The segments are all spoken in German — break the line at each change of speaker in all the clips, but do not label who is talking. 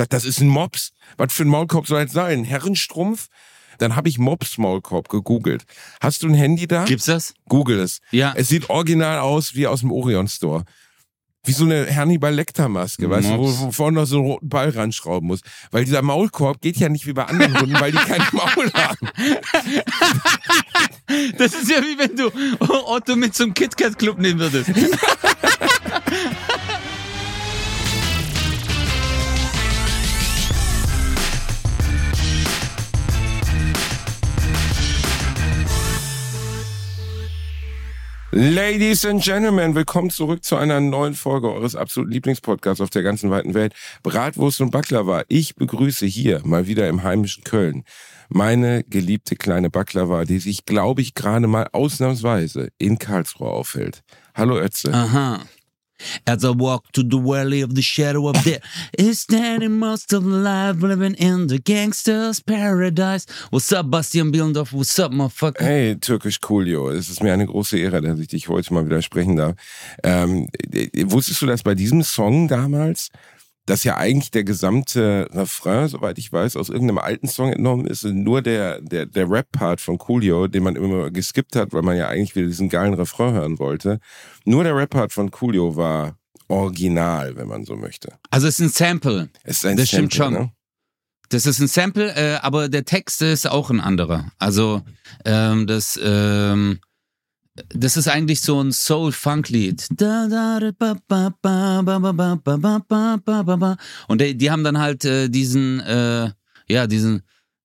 sag, das ist ein Mops. Was für ein Maulkorb soll das sein? Ein Herrenstrumpf? Dann habe ich Mops Maulkorb gegoogelt. Hast du ein Handy da?
Gibt's das?
Google es.
Ja.
Es sieht original aus wie aus dem Orion Store. Wie so eine Hannibal Lecter Maske, weißt du, wo vorne noch so einen roten Ball ranschrauben muss. Weil dieser Maulkorb geht ja nicht wie bei anderen Hunden, weil die kein Maul haben.
Das ist ja wie wenn du Otto mit zum KitKat Club nehmen würdest.
Ladies and Gentlemen, willkommen zurück zu einer neuen Folge eures absoluten Lieblingspodcasts auf der ganzen weiten Welt. Bratwurst und Baklava. Ich begrüße hier mal wieder im heimischen Köln meine geliebte kleine Baklava, die sich, glaube ich, gerade mal ausnahmsweise in Karlsruhe aufhält. Hallo Ötze.
Aha. As I walk to the valley of the shadow of death, is standing most of life living in the gangster's paradise. What's up, Bastian Bielendorf? What's up, motherfucker?
Hey, Türkisch Coolio. Es ist mir eine große Ehre, dass ich dich heute mal wieder sprechen darf. Ähm, äh, wusstest du, dass bei diesem Song damals, dass ja eigentlich der gesamte Refrain, soweit ich weiß, aus irgendeinem alten Song entnommen ist, und nur der, der, der Rap-Part von Coolio, den man immer geskippt hat, weil man ja eigentlich wieder diesen geilen Refrain hören wollte. Nur der Rap-Part von Coolio war original, wenn man so möchte.
Also es ist ein Sample.
Es ist ein
Das stimmt
Sample,
schon.
Ne?
Das ist ein Sample, äh, aber der Text ist auch ein anderer. Also ähm, das, ähm, das ist eigentlich so ein Soul-Funk-Lied. Und die, die, haben dann halt äh, diesen, äh, ja, diesen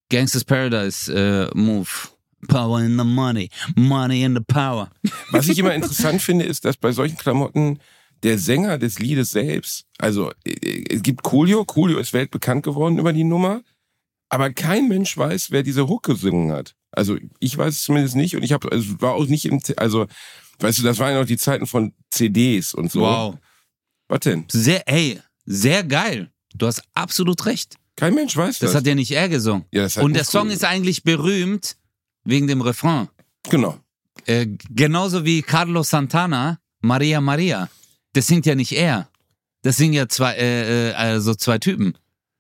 Gangsters Paradise-Move. Äh, power in the money, money in the power.
Was ich immer interessant finde, ist, dass bei solchen Klamotten der Sänger des Liedes selbst, also es gibt Coolio, Coolio ist weltbekannt geworden über die Nummer, aber kein Mensch weiß, wer diese Hook gesungen hat. Also ich weiß es zumindest nicht und ich habe, also war auch nicht im, also weißt du, das waren ja noch die Zeiten von CDs und so.
Wow.
Was denn?
Sehr, ey, sehr geil. Du hast absolut recht.
Kein Mensch weiß das.
Das hat ja nicht er gesungen.
ja, das hat
Und der Song
Coolio-
ist eigentlich berühmt wegen dem Refrain.
genau.
Äh, genauso wie Carlos Santana, Maria Maria. Das singt ja nicht er. Das singen ja zwei, äh, äh, also zwei Typen,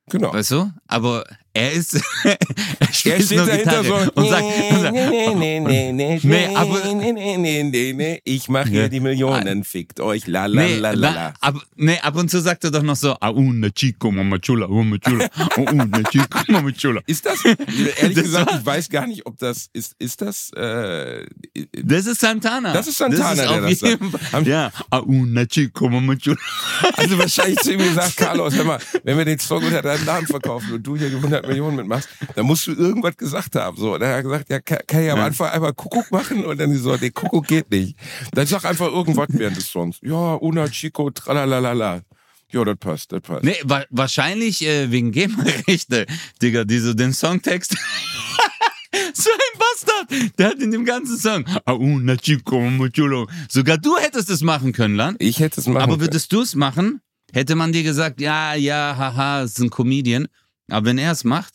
Genau.
weißt du? Aber er ist, er
Er steht
nur
dahinter
Gitarre
so.
und sagt,
nee, nee, nee, nee,
Nee, aber-
nee, nee, nee, nee, nee, ich mache hier die Millionen, fickt euch, la la
nee,
la la
na,
la.
ab, nee, ab und zu sagt er doch noch so, ah, una chico, mama chula, mama chula, ah, una chico, mama chula.
Ist das, ehrlich gesagt, ich weiß gar nicht, ob das, ist, ist das, äh,
Das ist Santana.
Das ist Santana, der das sagt. Haben-
Ja, ah, una chico, mama chula.
also wahrscheinlich zu ihm gesagt, Carlos, hör mal, wenn wir den Song unter deinem Namen verkaufen und du hier 100 Millionen mitmachst, dann musst du irgendwas gesagt haben, so. Und dann hat er gesagt, ja, kann, kann ich am. Anfang einmal Kuckuck machen? Und dann die so, nee, Kuckuck geht nicht. Dann sag einfach irgendwas während des Songs. Ja, Una Chico, tralalala. Ja, das passt, das passt.
Nee, wa wahrscheinlich äh, wegen GEMA-Rechte, Digga, diese, den Songtext. so ein Bastard! Der hat in dem ganzen Song. "Ah, una chico, mama chulo." Sogar du hättest es machen können, Lan.
Ich hätte es machen
Aber
können.
würdest du es machen, hätte man dir gesagt, ja, ja, haha, es ist ein Comedian. Aber wenn er es macht,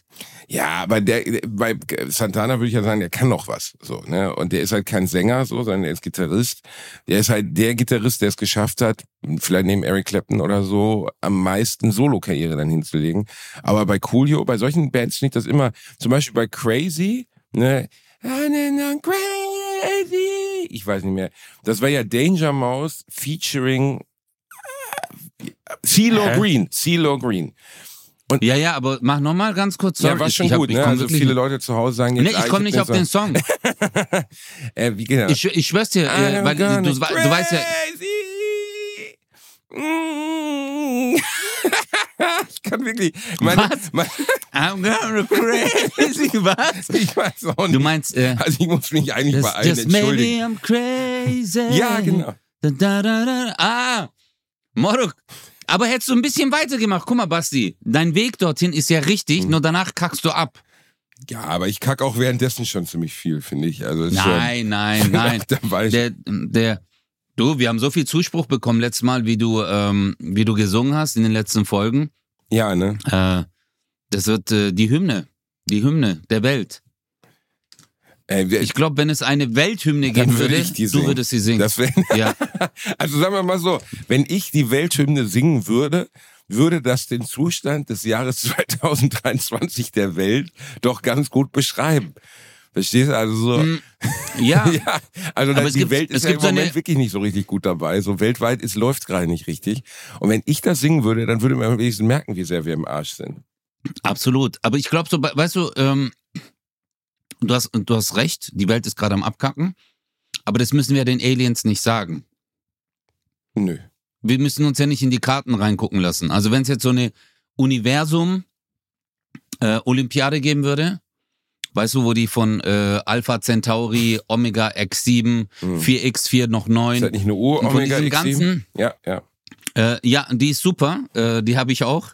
Ja, aber der, bei Santana würde ich ja sagen, der kann noch was, so, ne? Und der ist halt kein Sänger, so, sondern der ist Gitarrist. Der ist halt der Gitarrist, der es geschafft hat, vielleicht neben Eric Clapton oder so, am meisten Solo-Karriere dann hinzulegen. Aber bei Coolio, bei solchen Bands ich das immer, zum Beispiel bei Crazy, ne? Crazy. Ich weiß nicht mehr. Das war ja Danger Mouse featuring äh, CeeLo? Green. CeeLo Green.
Ja, ja, aber mach nochmal ganz kurz. Sorry,
ja, war
ich-
schon
ich hab-
gut,
ich
ne? Also viele Leute zu Hause sagen jetzt,
Nee,
ah,
ich komme
hab
nicht auf den Song.
äh, wie das?
Ich, ich schwör's dir, äh, weil du, du, du weißt ja.
Mm. ich kann wirklich. Meine,
Was?
Mein,
I'm gonna crazy, was?
ich weiß auch nicht.
Du meinst, äh,
also ich muss mich eigentlich
just,
bei allen
just maybe. I'm crazy.
Ja, genau.
Da, da, da. Ah, Morok. Aber hättest du ein bisschen weitergemacht. Guck mal, Basti, dein Weg dorthin ist ja richtig,
Hm.
nur danach kackst du ab.
Ja, aber ich kack auch währenddessen schon ziemlich viel, finde ich. Also
Nein, nein,
schon,
nein.
war ich,
Der, der, du, wir haben so viel Zuspruch bekommen letztes Mal, wie du, ähm, wie du gesungen hast in den letzten Folgen.
ja, ne?
Äh, das wird äh, die Hymne, die Hymne der Welt.
Äh,
Ich glaube, wenn es eine Welthymne geben
würde
würde,
ich die
du
singen.
würdest sie singen.
wär,
ja.
Also sagen wir mal so, wenn ich die Welthymne singen würde, würde das den Zustand des Jahres 2023 der Welt doch ganz gut beschreiben. Verstehst du? Also so.
Mm, Ja,
ja, also das, die
gibt-
Welt ist ja im
so
Moment
eine-
wirklich nicht so richtig gut dabei. So weltweit ist läuft gerade nicht richtig. Und wenn ich das singen würde, dann würde man wenigstens merken, wie sehr wir im Arsch sind.
absolut. Aber ich glaube so, weißt du, ähm, du hast, du hast recht, die Welt ist gerade am Abkacken. Aber das müssen wir den Aliens nicht sagen.
Nö.
wir müssen uns ja nicht in die Karten reingucken lassen. Also wenn es jetzt so eine Universum äh, Olympiade geben würde, weißt du, wo die von äh, Alpha Centauri, Omega X7,
Hm.
4X4 noch
Ist
9
das nicht eine Uhr,
und
Omega
diesem
X7?
ganzen,
Ja, ja.
Äh, ja, die ist super, äh, die habe ich auch.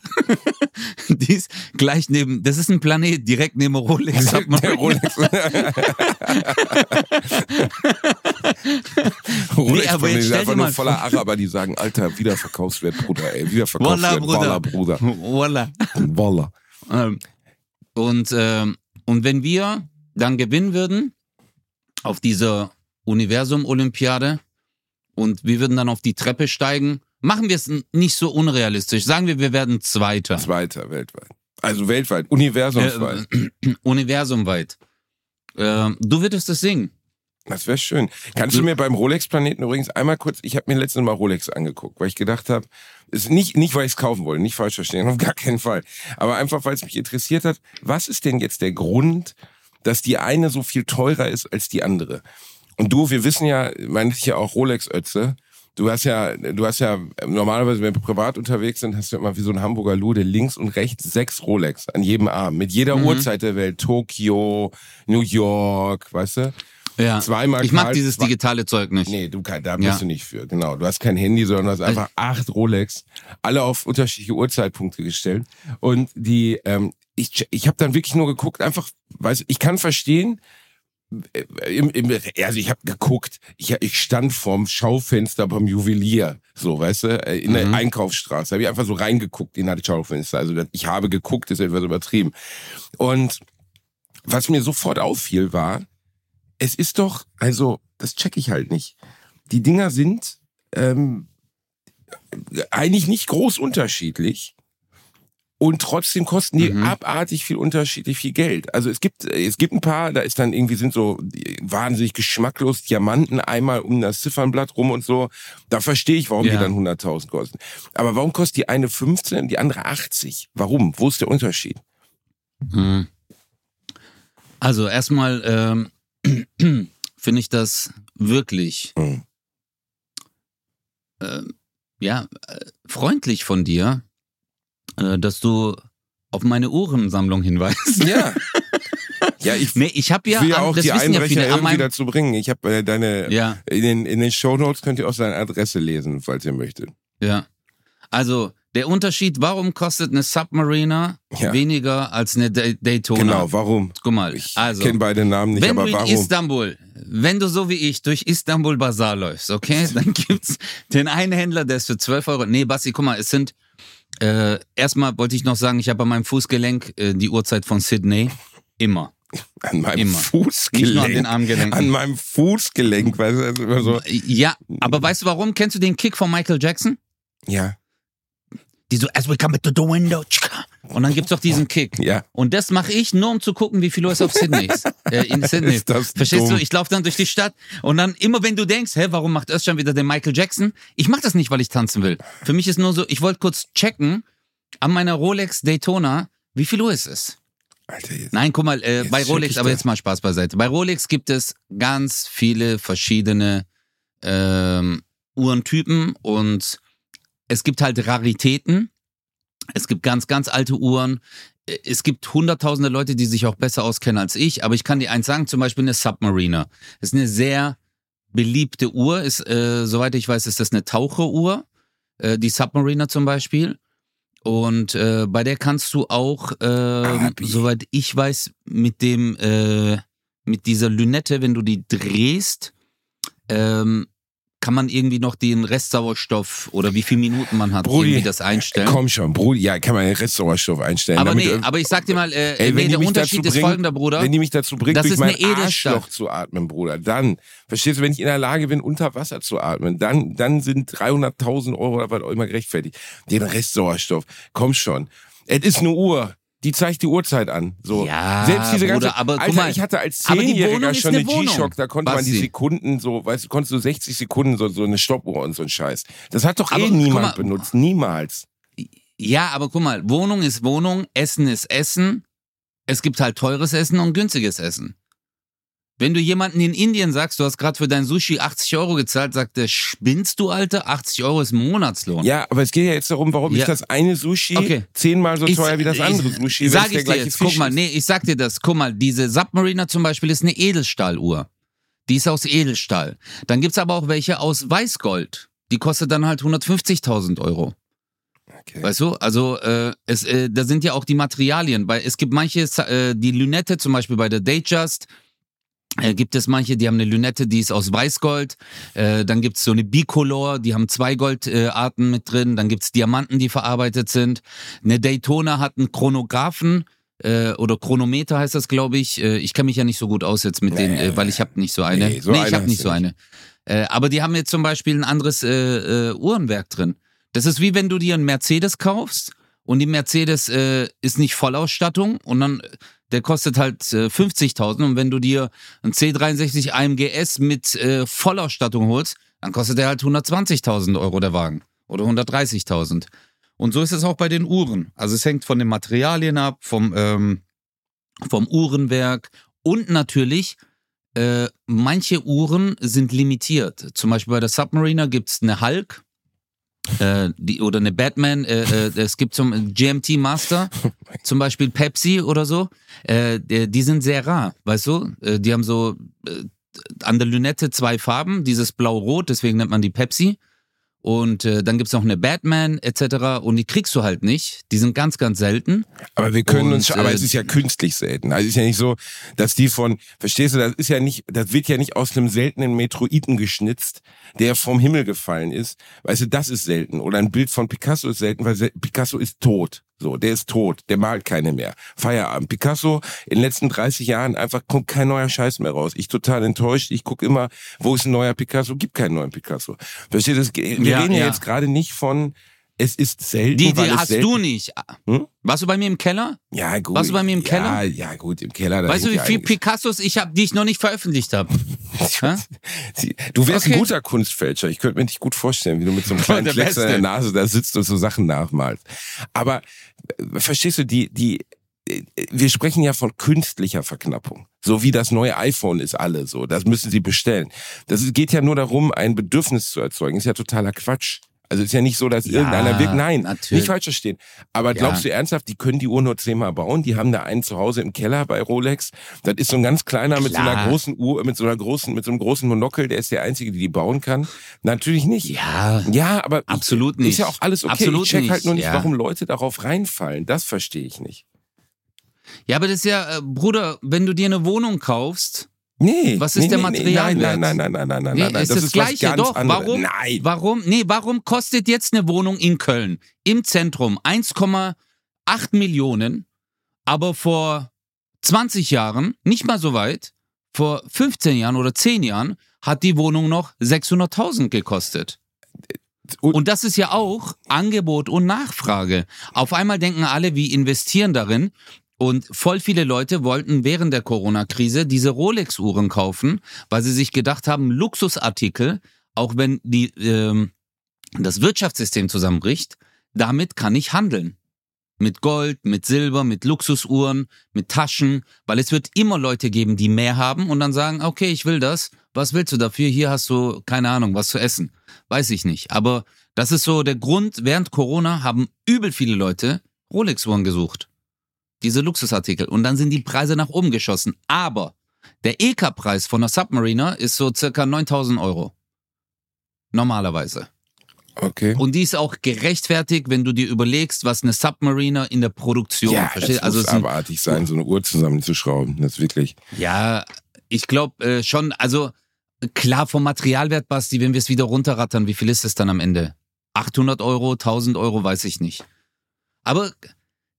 die ist gleich neben, das ist ein Planet direkt neben Rolex.
Der
Submarine.
Rolex. Rolex
aber jetzt
einfach nur voller Araber, die sagen, Alter, Wiederverkaufswert, Bruder, ey,
Wallah,
Wiederverkaufswert,
Bruder.
Wallah, Bruder.
Voila.
Wallah.
Ähm, und, ähm, und wenn wir dann gewinnen würden auf dieser Universum-Olympiade und wir würden dann auf die Treppe steigen, machen wir es nicht so unrealistisch. Sagen wir, wir werden Zweiter.
Zweiter weltweit. Also weltweit, universumsweit.
Äh, Universumweit. Ähm, du würdest das singen.
Das wäre schön. Kannst du mir beim Rolex-Planeten übrigens einmal kurz, ich habe mir letztens mal Rolex angeguckt, weil ich gedacht habe, ist nicht, nicht weil ich es kaufen wollte, nicht falsch verstehen, auf gar keinen Fall. Aber einfach, weil es mich interessiert hat, was ist denn jetzt der Grund, dass die eine so viel teurer ist als die andere? Und du, wir wissen ja, man ist ja auch Rolex-Ötze. Du hast ja, du hast ja normalerweise, wenn wir privat unterwegs sind, hast du immer wie so ein Hamburger Lude links und rechts sechs Rolex an jedem Arm. Mit jeder
Mhm.
Uhrzeit der Welt. Tokio, New York, weißt du?
Ja.
Zweimal
ich mag dieses digitale Zeug nicht.
Nee, du kann, da bist
Ja.
du nicht für. Genau. Du hast kein Handy, sondern du hast einfach acht Rolex, alle auf unterschiedliche Uhrzeitpunkte gestellt. Und die, ähm, ich, ich habe dann wirklich nur geguckt, einfach, weiß ich kann verstehen. Äh, Im, im, also ich habe geguckt, ich, ich stand vorm Schaufenster beim Juwelier, so, weißt du, äh, in der
Mhm.
Einkaufsstraße. Habe ich einfach so reingeguckt in das Schaufenster. Also ich habe geguckt, ist etwas übertrieben. Und was mir sofort auffiel, war, es ist doch, also, das check ich halt nicht. Die Dinger sind ähm, eigentlich nicht groß unterschiedlich. Und trotzdem kosten die
Mhm.
abartig viel unterschiedlich viel Geld. Also es gibt, es gibt ein paar, da ist dann irgendwie sind so wahnsinnig geschmacklos Diamanten einmal um das Ziffernblatt rum und so. Da verstehe ich, warum die
Ja.
dann 100.000 kosten. Aber warum kostet die eine 15, die andere 80? Warum? Wo ist der Unterschied?
Mhm. Also erstmal ähm, finde ich das wirklich
Mhm.
ähm, ja äh, freundlich von dir, äh, dass du auf meine Uhrensammlung hinweist.
Ja. ja, ich
Nee, ich habe ja,
will ja auch die
ja
Einbrecher
an
irgendwie dazu bringen. Ich habe äh, deine
ja,
in den in den Shownotes könnt ihr auch seine Adresse lesen, falls ihr möchtet.
ja. Also der Unterschied, warum kostet eine Submariner
Ja.
weniger als eine Day- Daytona?
Genau, warum?
Guck mal,
Ich
also
kenne beide Namen nicht,
wenn
aber
du in
warum?
Istanbul, wenn du so wie ich durch Istanbul Bazar läufst, okay, dann gibt's den einen Händler, der ist für 12 Euro. Nee, Basti, guck mal, es sind, äh, erstmal wollte ich noch sagen, ich habe an meinem Fußgelenk äh, die Uhrzeit von Sydney. Immer.
An meinem
Immer. Nicht nur an den
Fußgelenk.
Armgelenken.
An meinem Fußgelenk, weißt du, ist immer so.
ja, aber weißt du warum? Kennst du den Kick von Michael Jackson?
Ja,
Die so, as we come to the window. tschka. Und dann gibt's doch diesen Kick.
ja.
Und das mache ich nur, um zu gucken, wie viel Uhr es auf Sydney ist. Äh, in Sydney.
Ist
Verstehst
dumm.
du? Ich laufe dann durch die Stadt und dann immer, wenn du denkst, hä, warum macht Özcan wieder den Michael Jackson? Ich mache das nicht, weil ich tanzen will. Für mich ist nur so, ich wollte kurz checken an meiner Rolex Daytona, wie viel Uhr ist es?
Alter, jetzt.
Nein, guck mal, äh, bei Rolex, aber jetzt mal Spaß beiseite. Bei Rolex gibt es ganz viele verschiedene ähm, Uhrentypen und es gibt halt Raritäten. Es gibt ganz, ganz alte Uhren. Es gibt hunderttausende Leute, die sich auch besser auskennen als ich, aber ich kann dir eins sagen, zum Beispiel eine Submariner. Das ist eine sehr beliebte Uhr, ist, äh, soweit ich weiß, ist das eine Taucheruhr, äh, die Submariner zum Beispiel. Und äh, bei der kannst du auch, äh,
Abi.
soweit ich weiß, mit dem, äh, mit dieser Lünette, wenn du die drehst, ähm, kann man irgendwie noch den Restsauerstoff oder wie viele Minuten man hat,
Brudi,
irgendwie das einstellen.
Komm schon, Brudi, ja, kann man den Restsauerstoff einstellen.
aber nee, aber ich sag dir mal, äh,
Ey, wenn
nee, der Unterschied ist
bringen-
folgender, Bruder.
Wenn die mich dazu bringt, durch mein. Arschloch zu atmen, Bruder, dann, verstehst du, wenn ich in der Lage bin, unter Wasser zu atmen, dann, dann sind 300.000 Euro oder was auch immer gerechtfertigt. Den Restsauerstoff, komm schon. Es ist eine Uhr. Die zeigt die Uhrzeit an. So.
Ja,
Selbst diese ganze,
Bruder, aber guck
Alter,
mal,
ich hatte als
aber die Wohnung
Zehnjähriger
ist
schon
eine
eine
Wohnung,
G-Shock, da konnte man die
Basti.
Sekunden so, weißt du, konntest du 60 Sekunden so, so eine Stoppuhr und so ein Scheiß. Das hat doch
Aber
eh
guck
niemand
mal-
benutzt. Niemals.
Ja, aber guck mal, Wohnung ist Wohnung, Essen ist Essen. Es gibt halt teures Essen und günstiges Essen. Wenn du jemanden in Indien sagst, du hast gerade für dein Sushi 80 Euro gezahlt, sagt der, spinnst du, Alter? 80 Euro ist Monatslohn.
Ja, aber es geht ja jetzt darum, warum
Ja.
ist das eine Sushi
Okay.
zehnmal so
Ich-
teuer wie das
ich-
andere Sushi, wenn
Sag ich dir jetzt,
Fisch
guck mal, nee, ich sag dir das, guck mal, diese Submariner zum Beispiel ist eine Edelstahluhr. Die ist aus Edelstahl. Dann gibt's aber auch welche aus Weißgold. Die kostet dann halt 150.000 Euro.
Okay.
Weißt du? Also äh, es, äh, da sind ja auch die Materialien. Weil es gibt manche, äh, die Lünette zum Beispiel bei der Datejust, äh, gibt es manche, die haben eine Lünette, die ist aus Weißgold. Äh, dann gibt's so eine Bicolor, die haben zwei Goldarten äh, mit drin. Dann gibt's Diamanten, die verarbeitet sind. Eine Daytona hat einen Chronographen. Äh, oder Chronometer heißt das, glaube ich. Äh, ich kenne mich ja nicht so gut aus jetzt mit
Nee,
denen, äh, weil ich habe nicht so eine.
Nee, so
ich
eine
habe nicht so eine. Äh, aber die haben jetzt zum Beispiel ein anderes äh, äh, Uhrenwerk drin. Das ist wie wenn du dir einen Mercedes kaufst und die Mercedes äh, ist nicht Vollausstattung und dann äh, der kostet halt äh, 50.000 und wenn du dir einen C63 AMGS mit äh, Vollausstattung holst, dann kostet der halt 120.000 Euro der Wagen oder 130.000. Und so ist es auch bei den Uhren. Also es hängt von den Materialien ab, vom, ähm, vom Uhrenwerk und natürlich äh, manche Uhren sind limitiert. Zum Beispiel bei der Submariner gibt's eine Hulk äh, die, oder eine Batman. Äh, äh, es gibt zum GMT Master, zum Beispiel Pepsi oder so. Äh, die, die sind sehr rar, weißt du? Äh, die haben so äh, an der Lünette zwei Farben, dieses Blau-Rot, deswegen nennt man die Pepsi. Und äh, dann gibt's noch eine Batman etc. Und die kriegst du halt nicht. Die sind ganz, ganz selten.
Aber wir können
Und,
uns, aber
äh,
es ist ja künstlich selten. Also es ist ja nicht so, dass die von, verstehst du, das ist ja nicht, das wird ja nicht aus einem seltenen Metroiden geschnitzt, der vom Himmel gefallen ist. Weißt du, das ist selten. Oder ein Bild von Picasso ist selten, weil Picasso ist tot. So, der ist tot, der malt keine mehr. Feierabend. Picasso in den letzten 30 Jahren einfach kommt kein neuer Scheiß mehr raus. Ich total enttäuscht. Ich gucke immer, wo ist ein neuer Picasso? Gibt keinen neuen Picasso. Verstehst du? das? Wir
Ja,
reden ja. jetzt gerade nicht von, es ist selten.
Die, die hast
selten
du nicht.
Hm?
Warst du bei mir im Keller?
ja, gut.
Warst du bei mir im
ja,
Keller?
Ja, gut, im Keller.
Weißt du, wie
ja
viele. Picassos ich habe, die ich noch nicht veröffentlicht habe?
Du wärst ein
Okay.
guter Kunstfälscher. Ich könnte mir dich gut vorstellen, wie du mit so einem kleinen Klecks in der. Nase da sitzt und so Sachen nachmalst. Aber äh, verstehst du, die, die, äh, wir sprechen ja von künstlicher Verknappung. So wie das neue iPhone ist alle so. Das müssen sie bestellen. Das geht ja nur darum, ein Bedürfnis zu erzeugen. Ist ja totaler Quatsch. Also ist ja nicht so, dass
Ja,
irgendeiner will. Nein,
natürlich.
nicht falsch verstehen. Aber
Ja.
glaubst du ernsthaft, die können die Uhr nur zehnmal bauen? Die haben da einen zu Hause im Keller bei Rolex. Das ist so ein ganz kleiner mit so einer
Klar.
großen Uhr, mit so einer großen, mit so einem großen Monokel. Der ist der einzige, die die bauen kann. Natürlich nicht.
Ja,
Ja, aber
Absolut
ist
nicht.
ja auch alles okay.
Absolut
ich check halt nur nicht,
nicht, ja.
warum Leute darauf reinfallen. Das verstehe ich nicht.
ja, aber das ist ja, äh, Bruder, wenn du dir eine Wohnung kaufst,
Nee.
Was ist
nee,
der
nee,
Materialwert?
Nein, nein, nein, nein, nein, nein,
Nee,
nein, nein.
ist
Das
das
ist
Gleiche, doch. Warum?
Nein.
warum, nee, warum kostet jetzt eine Wohnung in Köln im Zentrum 1,8 Millionen, aber vor 20 Jahren, nicht mal so weit, vor 15 Jahren oder 10 Jahren, hat die Wohnung noch 600.000 gekostet.
Und-
Und das ist ja auch Angebot und Nachfrage. Auf einmal denken alle, wir investieren darin. Und voll viele Leute wollten während der Corona-Krise diese Rolex-Uhren kaufen, weil sie sich gedacht haben, Luxusartikel, auch wenn die, ähm, das Wirtschaftssystem zusammenbricht, damit kann ich handeln. Mit Gold, mit Silber, mit Luxusuhren, mit Taschen, weil es wird immer Leute geben, die mehr haben und dann sagen, okay, ich will das. Was willst du dafür? Hier hast du, keine Ahnung, was zu essen. Weiß ich nicht. Aber das ist so der Grund, während Corona haben übel viele Leute Rolex-Uhren gesucht. Diese Luxusartikel. Und dann sind die Preise nach oben geschossen. Aber der EK-Preis von einer Submariner ist so circa 9000 Euro. Normalerweise.
Okay.
Und die ist auch gerechtfertigt, wenn du dir überlegst, was eine Submariner in der Produktion,
Ja,
verstehst?
das
Also
muss abartig sein, so eine Uhr zusammenzuschrauben. Das ist wirklich.
ja, ich glaube äh, schon, also klar, vom Materialwert, Basti, wenn wir es wieder runterrattern, wie viel ist es dann am Ende? 800 Euro, 1000 Euro, weiß ich nicht. Aber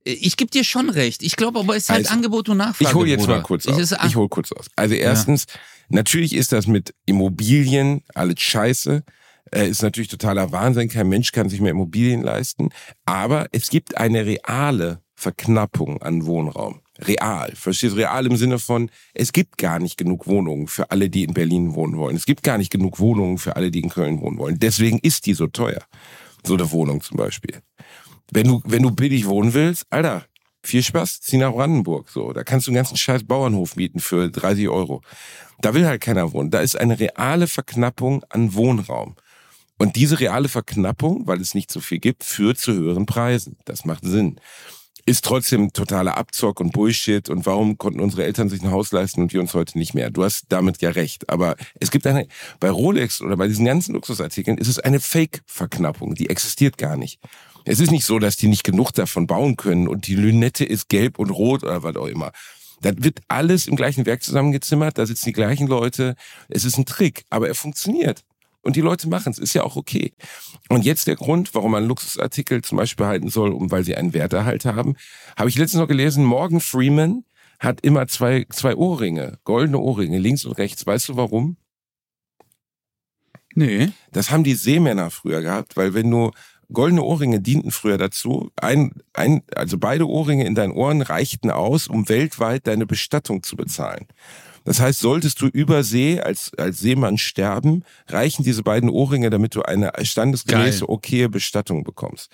ich gebe dir schon recht. Ich glaube aber, es ist halt
Also,
Angebot und Nachfrage.
Ich hole jetzt
Bruder.
mal kurz aus. Ich hole kurz aus. Also erstens, natürlich ist das mit Immobilien alles scheiße. Äh, ist natürlich totaler Wahnsinn. Kein Mensch kann sich mehr Immobilien leisten. Aber es gibt eine reale Verknappung an Wohnraum. Real. Verstehst du? Real im Sinne von, es gibt gar nicht genug Wohnungen für alle, die in Berlin wohnen wollen. Es gibt gar nicht genug Wohnungen für alle, die in Köln wohnen wollen. Deswegen ist die so teuer. So eine Wohnung zum Beispiel. Wenn du, wenn du billig wohnen willst, Alter, viel Spaß, zieh nach Brandenburg. So, da kannst du einen ganzen scheiß Bauernhof mieten für 30 Euro. Da will halt keiner wohnen. Da ist eine reale Verknappung an Wohnraum. Und diese reale Verknappung, weil es nicht so viel gibt, führt zu höheren Preisen. Das macht Sinn. Ist trotzdem totaler Abzock und Bullshit. Und warum konnten unsere Eltern sich ein Haus leisten und wir uns heute nicht mehr? Du hast damit ja recht. Aber es gibt eine, bei Rolex oder bei diesen ganzen Luxusartikeln ist es eine Fake-Verknappung. Die existiert gar nicht. Es ist nicht so, dass die nicht genug davon bauen können und die Lünette ist gelb und rot oder was auch immer. Das wird alles im gleichen Werk zusammengezimmert, da sitzen die gleichen Leute. Es ist ein Trick, aber er funktioniert. Und die Leute machen es, ist ja auch okay. Und jetzt der Grund, warum man Luxusartikel zum Beispiel behalten soll, um weil sie einen Werterhalt haben, habe ich letztens noch gelesen, Morgan Freeman hat immer zwei, zwei Ohrringe, goldene Ohrringe, links und rechts. Weißt du warum?
Nee.
Das haben die Seemänner früher gehabt, weil wenn du goldene Ohrringe dienten früher dazu, ein, ein, also beide Ohrringe in deinen Ohren reichten aus, um weltweit deine Bestattung zu bezahlen. Das heißt, solltest du über See als, als Seemann sterben, reichen diese beiden Ohrringe, damit du eine standesgemäße,
Geil.
okaye Bestattung bekommst.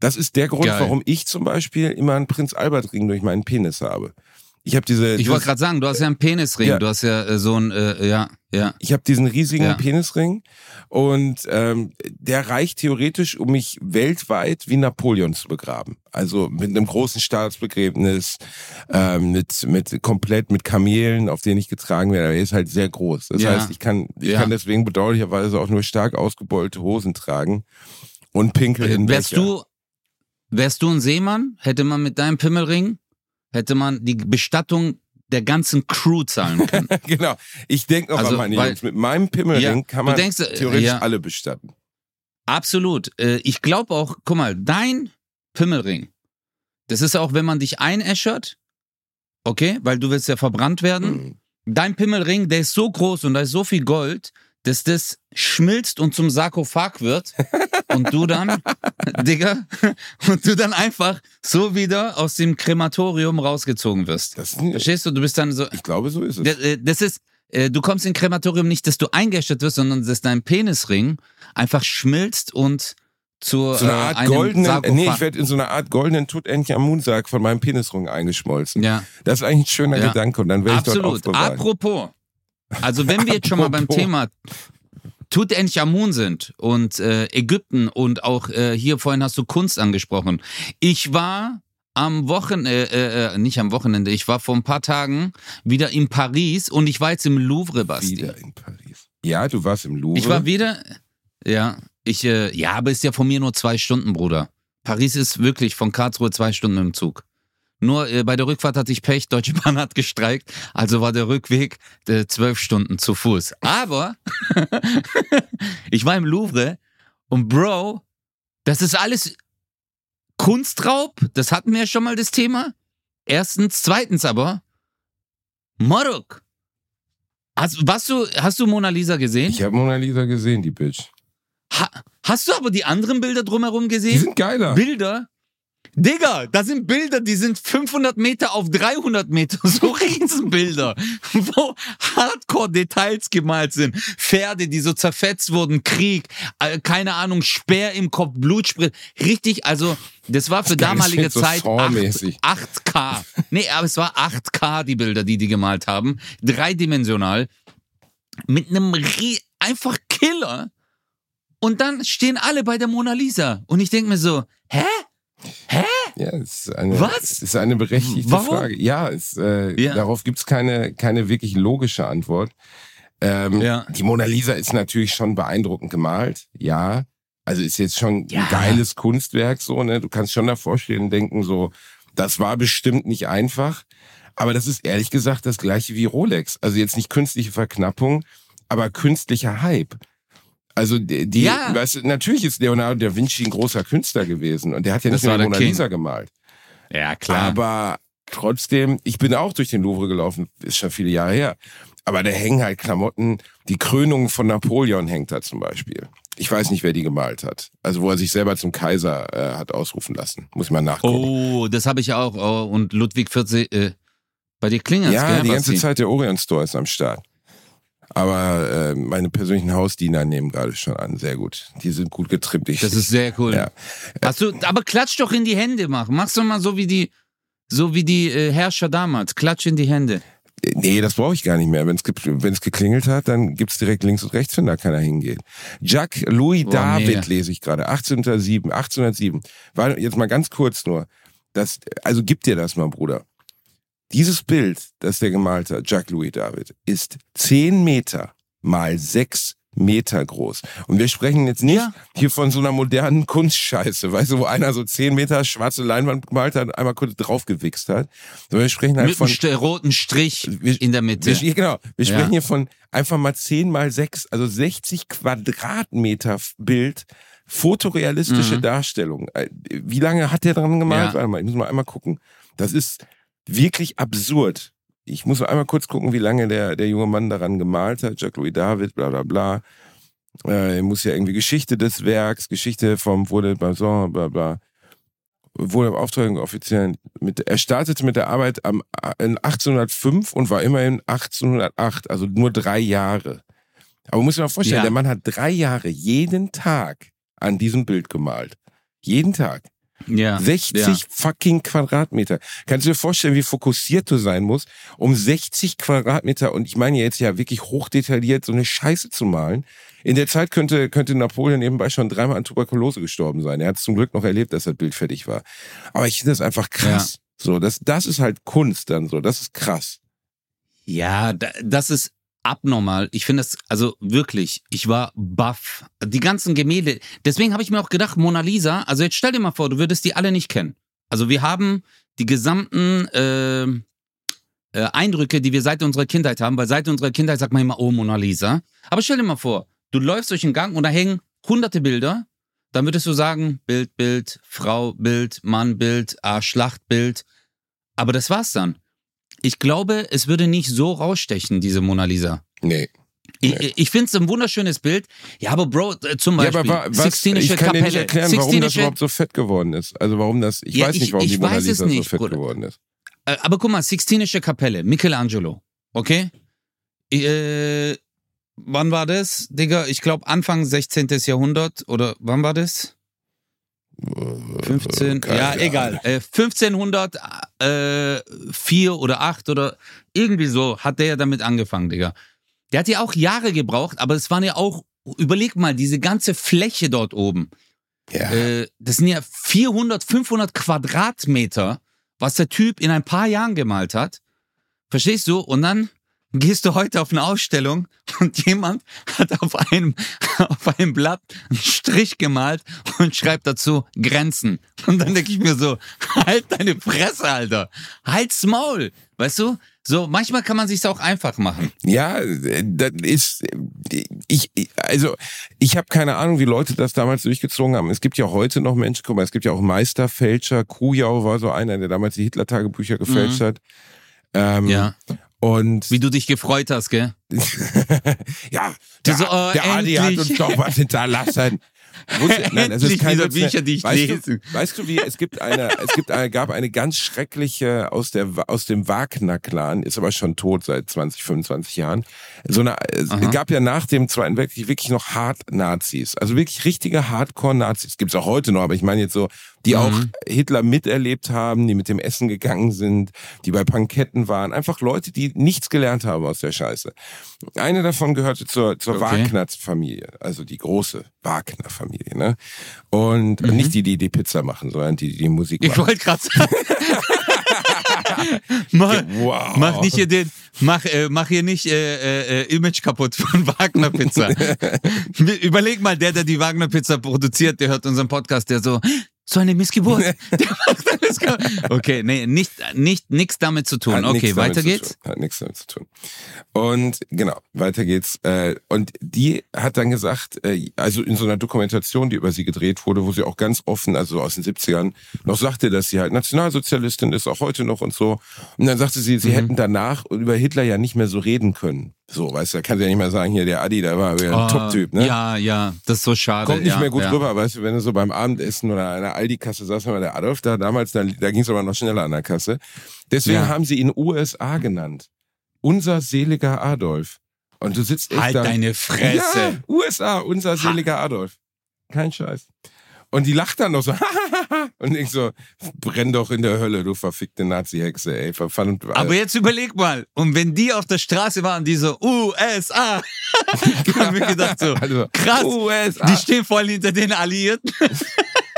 Das ist der Grund,
Geil.
warum ich zum Beispiel immer einen Prinz Albert Ring durch meinen Penis habe. Ich habe diese,
Ich wollte gerade sagen, du hast ja einen Penisring,
Ja.
du hast ja äh, so ein, äh, ja, ja.
Ich habe diesen riesigen
Ja.
Penisring und ähm, der reicht theoretisch, um mich weltweit wie Napoleon zu begraben. Also mit einem großen Staatsbegräbnis, ähm, mit mit komplett mit Kamelen, auf denen ich getragen werde. Er ist halt sehr groß. Das
Ja.
heißt, ich kann ich kann deswegen bedauerlicherweise auch nur stark ausgebeulte Hosen tragen und pinkel in
Wärst
Becher.
du, wärst du ein Seemann, hätte man mit deinem Pimmelring, hätte man die Bestattung der ganzen Crew zahlen können.
genau. Ich denke noch
Also,
an meine
weil-
Jungs. Mit meinem Pimmelring
Ja,
kann man
denkst, äh,
theoretisch
ja.
alle bestatten.
Absolut. Äh, Ich glaube auch, guck mal, dein Pimmelring, das ist auch, wenn man dich einäschert, okay, weil du willst ja verbrannt werden.
Mhm.
Dein Pimmelring, der ist so groß und da ist so viel Gold, dass das schmilzt und zum Sarkophag wird und du dann, Digga, und du dann einfach so wieder aus dem Krematorium rausgezogen wirst.
Das,
Verstehst du? Du bist dann so,
ich glaube, so ist es.
das, äh, ist, äh, du kommst in Krematorium nicht, dass du eingeäschert wirst, sondern dass dein Penisring einfach schmilzt und zur
so eine
äh,
Art
einem
goldenen,
Sarkophag-
nee, ich werde in so einer Art goldenen Tutanchamun-Sarg von meinem Penisring eingeschmolzen.
ja,
Das ist eigentlich ein schöner
Ja.
Gedanke und dann werde ich dort
absolut. Apropos, also wenn wir jetzt schon mal beim. Thema Tutanchamun sind und äh, Ägypten und auch äh, hier vorhin hast du Kunst angesprochen. Ich war am Wochenende, äh, äh, nicht am Wochenende, ich war vor ein paar Tagen wieder in Paris und ich war jetzt im Louvre, Basti.
Wieder in Paris. Ja, du warst im Louvre.
Ich war wieder, ja, ich, äh, ja, aber ist ja von mir nur zwei Stunden, Bruder. Paris ist wirklich von Karlsruhe zwei Stunden im Zug. Nur äh, bei der Rückfahrt hatte ich Pech, Deutsche Bahn hat gestreikt, also war der Rückweg äh, zwölf Stunden zu Fuß. Aber ich war im Louvre und Bro, das ist alles Kunstraub, das hatten wir ja schon mal das Thema. Erstens, zweitens aber, Morok. Hast, was du, hast du Mona Lisa gesehen?
ich habe Mona Lisa gesehen, die Bitch.
Ha hast du aber die anderen Bilder drumherum
Die
gesehen?
sind geiler.
Bilder? Digga, das sind Bilder, die sind 500 Meter auf 300 Meter. So Riesenbilder, wo Hardcore-Details gemalt sind. Pferde, die so zerfetzt wurden, Krieg, äh, keine Ahnung, Speer im Kopf, Blutsprit. Richtig, also das war für
Das
damalige
so
Zeit 8,
Saw-mäßig.
8K. Nee, aber es war 8K, die Bilder, die die gemalt haben. Dreidimensional. Mit einem Rie einfach Killer. Und dann stehen alle bei der Mona Lisa. Und ich denke mir so, hä?
Ja, es ist eine,
Was?
ist eine berechtigte
Warum?
Frage. Ja, es, äh,
Ja.
darauf gibt's keine, keine wirklich logische Antwort. Ähm,
Ja.
Die Mona Lisa ist natürlich schon beeindruckend gemalt. Ja. Also ist jetzt schon
Ja.
ein geiles Kunstwerk, so, ne? Du kannst schon davor stehen und denken, so, das war bestimmt nicht einfach. Aber das ist ehrlich gesagt das gleiche wie Rolex. Also jetzt nicht künstliche Verknappung, aber künstlicher Hype. Also die, die
Ja.
weißt, du, natürlich ist Leonardo da Vinci ein großer Künstler gewesen und der hat ja
Das
nicht nur Mona
King.
Lisa gemalt.
Ja,
Aber trotzdem, ich bin auch durch den Louvre gelaufen, ist schon viele Jahre her. Aber da hängen halt Klamotten, die Krönung von Napoleon hängt da zum Beispiel. Ich weiß nicht, wer die gemalt hat. Also wo er sich selber zum Kaiser äh, hat ausrufen lassen. Muss ich mal nachgucken.
Oh, das habe ich auch. Oh, und Ludwig 14, äh, bei dir klingelt's,
ja,
gell,
die ganze? Zeit der Orion Store ist am Start. Aber äh, meine persönlichen Hausdiener nehmen gerade schon an. Sehr gut. Die sind gut getrimmt. Ich,
Das ist sehr cool.
Ja.
Hast du, aber klatsch doch in die Hände, mach. Mach's doch mal so wie die, so wie die äh, Herrscher damals. Klatsch in die Hände.
Nee, das brauche ich gar nicht mehr. Wenn es wenn es geklingelt hat, dann gibt's direkt links und rechts, wenn da keiner hingeht. Jacques Louis
Boah,
David
mega.
lese ich gerade. 1807. 1807. War jetzt mal ganz kurz nur. Das, also gib dir das mal, Bruder. Dieses Bild, das der gemalt hat, Jacques Louis David, ist 10 Meter mal 6 Meter groß. Und wir sprechen jetzt nicht
Ja.
hier von so einer modernen Kunstscheiße, weißt du, wo einer so 10 Meter schwarze Leinwand gemalt hat und einmal kurz draufgewichst hat. Sondern wir sprechen halt
Mit
von
einem roten Strich
Wir-
in der Mitte.
wir, genau, wir
Ja.
sprechen hier von einfach mal 10 mal 6, also 60 Quadratmeter Bild, fotorealistische
Mhm.
Darstellung. Äh, Wie lange hat der dran gemalt?
Ja.
Warte mal, ich muss mal einmal gucken. Das ist wirklich absurd. Ich muss mal einmal kurz gucken, wie lange der, der junge Mann daran gemalt hat. Jacques-Louis David, bla bla bla. Äh, er muss ja irgendwie Geschichte des Werks, Geschichte vom wurde Bazin, bla bla. Wurde im Auftrag offiziell mit, er startete mit der Arbeit am, in 1805 und war immerhin 1808, also nur drei Jahre. Aber man muss sich mal vorstellen,
Ja.
der Mann hat drei Jahre jeden Tag an diesem Bild gemalt. Jeden Tag.
Ja.
60
ja.
fucking Quadratmeter. Kannst du dir vorstellen, wie fokussiert du sein musst, um 60 Quadratmeter, und ich meine jetzt ja wirklich hochdetailliert, so eine Scheiße zu malen. In der Zeit könnte, könnte Napoleon nebenbei schon dreimal an Tuberkulose gestorben sein. Er hat es zum Glück noch erlebt, dass das Bild fertig war. Aber ich finde das einfach krass. So, das, das ist halt Kunst dann so. Das ist krass.
Ja, da, das ist abnormal. Ich finde das, also wirklich, ich war baff. Die ganzen Gemälde. Deswegen habe ich mir auch gedacht, Mona Lisa, also jetzt stell dir mal vor, du würdest die alle nicht kennen. Also wir haben die gesamten äh, äh, Eindrücke, die wir seit unserer Kindheit haben, weil seit unserer Kindheit sagt man immer, oh, Mona Lisa. Aber stell dir mal vor, du läufst durch den Gang und da hängen hunderte Bilder. Dann würdest du sagen, Bild, Bild, Frau, Bild, Mann, Bild, ah, Schlachtbild. Aber das war's dann. Ich glaube, es würde nicht so rausstechen, diese Mona Lisa.
Nee.
Ich, ich finde es ein wunderschönes Bild. Ja, aber Bro, äh, zum
Ja,
Beispiel,
wa- was,
Sixtinische
ich kann dir
Kapelle.
nicht erklären, warum das
Sixtinische-
überhaupt so fett geworden ist. Also warum das, ich
Ja,
weiß nicht,
ich-
warum
ich
die Mona Lisa so
nicht,
fett
Bruder.
geworden ist.
Äh, aber guck mal, Sixtinische Kapelle, Michelangelo, okay? Äh, wann war das, Digga? Ich glaube Anfang 16. Jahrhundert oder wann war das? 15,
Keine
ja,
Ahnung.
egal. Äh, 1504 oder 8 oder irgendwie so hat der ja damit angefangen, Digga. Der hat ja auch Jahre gebraucht, aber es waren ja auch, überleg mal, diese ganze Fläche dort oben.
Ja.
Äh, das sind ja 400, 500 Quadratmeter, was der Typ in ein paar Jahren gemalt hat. Verstehst du? Und dann gehst du heute auf eine Ausstellung und jemand hat auf einem, auf einem Blatt einen Strich gemalt und schreibt dazu Grenzen. Und dann denke ich mir so, halt deine Fresse, Alter. Halt's Maul. Weißt du? So, manchmal kann man sich's auch einfach machen.
Ja, äh, das ist ich also ich habe keine Ahnung, wie Leute das damals durchgezogen haben. Es gibt ja heute noch Menschen, guck mal, es gibt ja auch Meisterfälscher. Kujau war so einer, der damals die Hitler-Tagebücher gefälscht hat. Ähm,
Mhm. Ja.
Und
Wie du dich gefreut hast, gell?
ja, der,
so, oh,
der Adi hat uns doch was hinterlassen. Nein, es ist kein Witz.
Bücher, die ich
weißt
lese.
Du, weißt du wie, es gibt eine, es gibt eine, gab eine ganz schreckliche aus der, aus dem Wagner-Clan, ist aber schon tot seit 20, 25 Jahren. So eine, es
Aha.
gab ja nach dem Zweiten Weltkrieg wirklich noch Hard-Nazis. Also wirklich richtige Hardcore-Nazis. Gibt's auch heute noch, aber ich meine jetzt so, die auch
Mhm.
Hitler miterlebt haben, die mit dem Essen gegangen sind, die bei Panketten waren. Einfach Leute, die nichts gelernt haben aus der Scheiße. Eine davon gehörte zur, zur
Okay.
Wagner-Familie, also die große Wagner-Familie. Ne? Und
Mhm.
nicht die, die die Pizza machen, sondern die, die die Musik
Ich
machen.
wollte gerade sagen. mach,
Wow.
mach nicht hier den, mach, äh, mach hier nicht äh, äh, Image kaputt von Wagner Pizza. Überleg mal, der, der die Wagner Pizza produziert, der hört unseren Podcast, der so, So eine Missgeburt. Okay, nee, nicht, nicht, nichts damit zu tun.
Hat
okay, weiter geht's.
Tun. Hat nichts damit zu tun. Und genau, weiter geht's. Äh, Und die hat dann gesagt, äh, also in so einer Dokumentation, die über sie gedreht wurde, wo sie auch ganz offen, also aus den 70ern, noch sagte, dass sie halt Nationalsozialistin ist, auch heute noch und so. Und dann sagte sie, sie
Mhm.
hätten danach über Hitler ja nicht mehr so reden können. So, weißt du, da kann sie ja nicht mehr sagen, hier der Adi, der war ein
Ah,
Top-Typ, ne?
Ja, ja, das ist so schade.
Kommt nicht
ja,
mehr gut
ja.
rüber, weißt du, wenn du so beim Abendessen oder an der Aldi-Kasse saß, mal der Adolf da damals, da, da ging es aber noch schneller an der Kasse. Deswegen
Ja.
haben sie ihn USA genannt. Unser seliger Adolf. Und du sitzt echt
Halt
da.
deine Fresse.
USA, unser seliger Adolf. Kein Scheiß. Und die lacht dann noch so, und ich so, brenn doch in der Hölle, du verfickte Nazi-Hexe, ey, verfand.
Aber jetzt überleg mal, und wenn die auf der Straße waren, die so USA, haben wir gedacht so,
also,
krass,
USA.
die stehen voll hinter den Alliierten.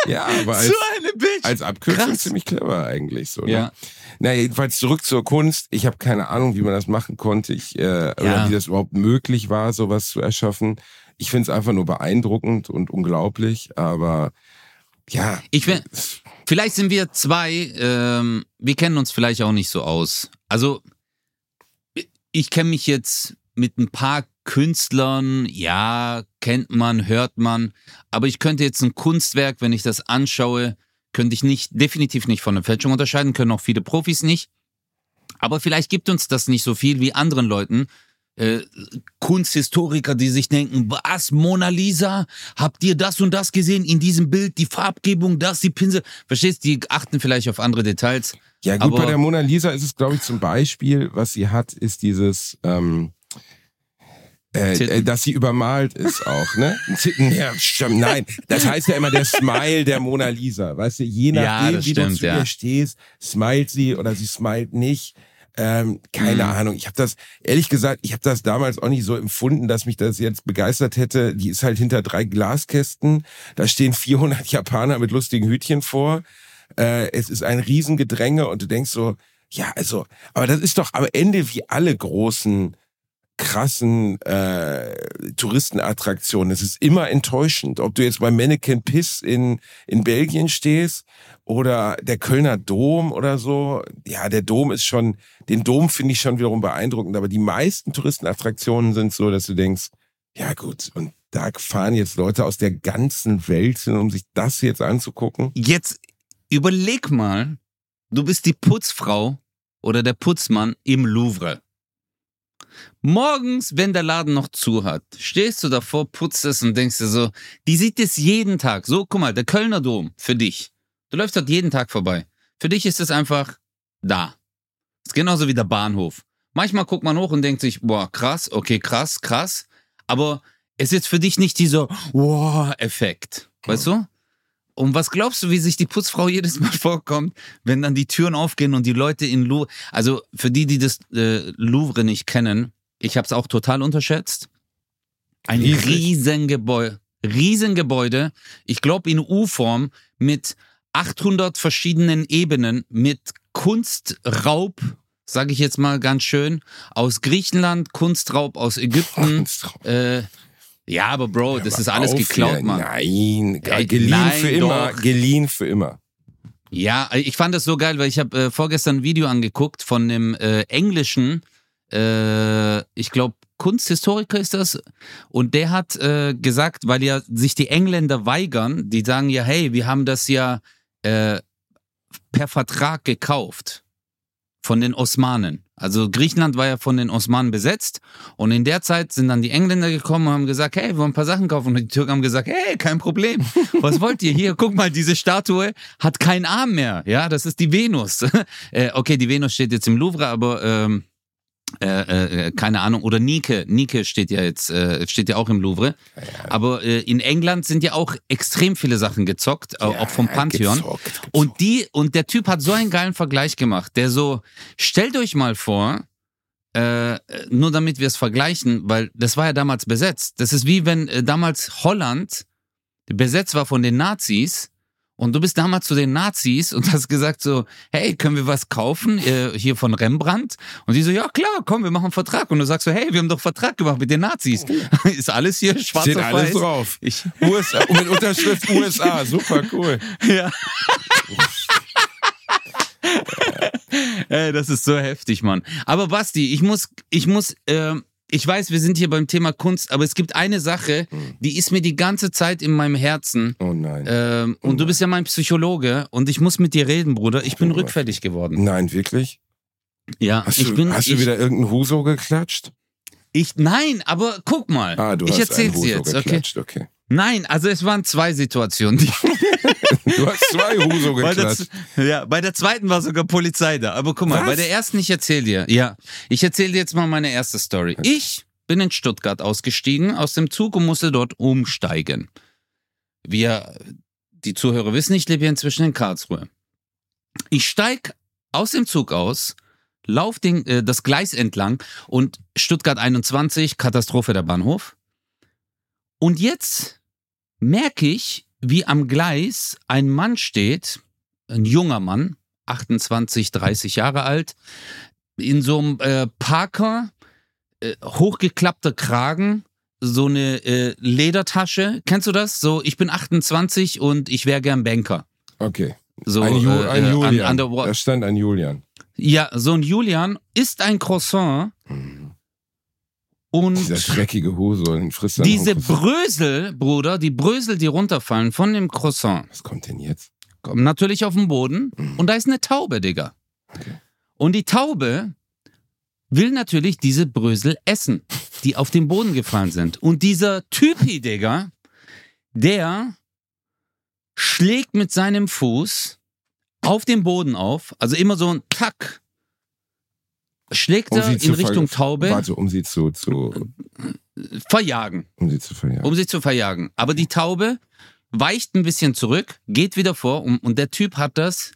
ja, aber als,
so eine Bitch.
als Abkürzung
Krass.
ziemlich clever eigentlich so. Ne?
Ja.
Na, jedenfalls zurück zur Kunst. Ich habe keine Ahnung, wie man das machen konnte, ich, äh, oder
Ja.
wie das überhaupt möglich war, sowas zu erschaffen. Ich finde es einfach nur beeindruckend und unglaublich, aber ja.
Ich find- Vielleicht sind wir zwei, ähm, wir kennen uns vielleicht auch nicht so aus. Also, ich kenne mich jetzt mit ein paar Künstlern, ja, kennt man, hört man, aber ich könnte jetzt ein Kunstwerk, wenn ich das anschaue, könnte ich nicht, definitiv nicht von einer Fälschung unterscheiden, können auch viele Profis nicht. Aber vielleicht gibt uns das nicht so viel wie anderen Leuten. Äh, Kunsthistoriker, die sich denken, was, Mona Lisa? Habt ihr das und das gesehen in diesem Bild? Die Farbgebung, das, die Pinsel. Verstehst du? Die achten vielleicht auf andere Details.
Ja, gut, bei der Mona Lisa ist es, glaube ich, zum Beispiel, was sie hat, ist dieses, ähm, äh, äh, dass sie übermalt ist auch, ne? Titten, ja, stimmt, nein. Das heißt ja immer der Smile der Mona Lisa. Weißt du, je
Ja,
nachdem,
das
wie du
stimmt,
zu
ja.
ihr stehst, smilet sie oder sie smilet nicht. Ähm, keine
Mhm.
Ahnung. Ich habe das, ehrlich gesagt, ich habe das damals auch nicht so empfunden, dass mich das jetzt begeistert hätte. Die ist halt hinter drei Glaskästen. Da stehen 400 Japaner mit lustigen Hütchen vor. Äh, es ist ein Riesengedränge und du denkst so, ja, also, aber das ist doch am Ende wie alle großen, krassen äh, Touristenattraktionen. Es ist immer enttäuschend. Ob du jetzt beim Mannequin Piss in, in Belgien stehst oder der Kölner Dom oder so. Ja, der Dom ist schon, den Dom finde ich schon wiederum beeindruckend, aber die meisten Touristenattraktionen sind so, dass du denkst, ja gut, und da fahren jetzt Leute aus der ganzen Welt hin, um sich das jetzt anzugucken.
Jetzt überleg mal, du bist die Putzfrau oder der Putzmann im Louvre. Morgens, wenn der Laden noch zu hat, stehst du davor, putzt es und denkst dir so, die sieht es jeden Tag. So, guck mal, der Kölner Dom für dich. Du läufst dort jeden Tag vorbei. Für dich ist es einfach da. ist genauso wie der Bahnhof. Manchmal guckt man hoch und denkt sich, boah, krass, okay, krass, krass. Aber es ist für dich nicht dieser Wow-Effekt. Weißt du? Und was glaubst du, wie sich die Putzfrau jedes Mal vorkommt, wenn dann die Türen aufgehen und die Leute in Louvre, also für die, die das äh, Louvre nicht kennen, ich habe es auch total unterschätzt. Ein
Riesig.
Riesengebäude, Riesengebäude, ich glaube in U-Form mit 800 verschiedenen Ebenen, mit Kunstraub, sage ich jetzt mal ganz schön, aus Griechenland, Kunstraub aus Ägypten. Äh, ja, aber Bro, das
Aber
ist alles geklaut,
hier.
Mann.
Nein,
Ey,
geliehen
nein,
für immer,
doch.
geliehen für immer.
Ja, ich fand das so geil, weil ich habe äh, vorgestern ein Video angeguckt von einem äh, englischen, äh, ich glaube Kunsthistoriker ist das, und der hat äh, gesagt, weil ja sich die Engländer weigern, die sagen ja, hey, wir haben das ja äh, per Vertrag gekauft von den Osmanen. Also Griechenland war ja von den Osmanen besetzt und in der Zeit sind dann die Engländer gekommen und haben gesagt, hey, wir wollen ein paar Sachen kaufen und die Türken haben gesagt, hey, kein Problem. Was wollt ihr hier? Guck mal, diese Statue hat keinen Arm mehr. Ja, das ist die Venus. äh, okay, die Venus steht jetzt im Louvre, aber ähm, äh, äh, keine Ahnung. Oder Nike. Nike steht ja jetzt, äh, steht ja auch im Louvre. Aber äh, in England sind ja auch extrem viele Sachen gezockt, au- auch vom Pantheon.
Gezockt, gezockt.
Und die, und der Typ hat so einen geilen Vergleich gemacht, der so, stellt euch mal vor, äh, nur damit wir es vergleichen, weil das war ja damals besetzt. Das ist wie wenn äh, damals Holland besetzt war von den Nazis Und du bist damals zu den Nazis und hast gesagt so, hey, können wir was kaufen äh, hier von Rembrandt? Und die so, ja klar, komm, wir machen einen Vertrag. Und du sagst so, hey, wir haben doch Vertrag gemacht mit den Nazis. Ist alles hier schwarz
Steht
auf
alles
weiß?
drauf.
Ich,
USA, mit Unterschrift USA, super cool.
ja. Ey, das ist so heftig, Mann. Aber Basti, ich muss, ich muss, ähm, ich weiß, wir sind hier beim Thema Kunst, aber es gibt eine Sache, die ist mir die ganze Zeit in meinem Herzen.
Oh nein.
Ähm, und du bist ja mein Psychologe und ich muss mit dir reden, Bruder. Ich bin rückfällig geworden.
Nein, wirklich?
Ja,
Hast,
ich
du,
bin.
hast
ich,
du wieder irgendeinen Huso geklatscht?
Ich, nein, aber guck mal.
Ah, du
ich
hast
erzähl's
einen Huso
dir jetzt, okay?
geklatscht, okay.
Nein, also es waren zwei Situationen.
Du hast zwei Huso
bei, der,
geklatscht.
ja, bei der zweiten war sogar Polizei da. Aber guck mal,
Was?
bei der ersten, ich erzähl dir. Ja, ich erzähl dir jetzt mal meine erste Story. Ich bin in Stuttgart ausgestiegen aus dem Zug und musste dort umsteigen. Wir, die Zuhörer wissen, ich lebe hier inzwischen in Karlsruhe. Ich steig aus dem Zug aus, lauf den, äh, das Gleis entlang und Stuttgart 21, Katastrophe der Bahnhof. Und jetzt merke ich, wie am Gleis ein Mann steht, ein junger Mann, 28, 30 Jahre alt, in so einem äh, Parker, äh, hochgeklappter Kragen, so eine äh, Ledertasche. Kennst du das? So, ich bin 28 und ich wäre gern Banker.
Okay.
So,
ein, Ju
äh,
ein
äh,
Julian.
An, an
da stand ein Julian.
ja, so ein Julian isst ein Croissant und
Dieser dreckige Huso, den frisst dann
diese. Brösel, Bruder, die Brösel, die runterfallen von dem Croissant,
Was kommt denn jetzt?
kommen natürlich auf den Boden
Mhm.
und da ist eine Taube, Digga.
Okay.
Und die Taube will natürlich diese Brösel essen, die auf den Boden gefallen sind. Und dieser Typi, Digga, der schlägt mit seinem Fuß auf den Boden auf, also immer so ein Tack, schlägt er in Richtung Taube,
Warte, um sie zu, zu,
verjagen.
um sie zu verjagen.
um sie zu verjagen. Aber die Taube weicht ein bisschen zurück, geht wieder vor und, und der Typ hat das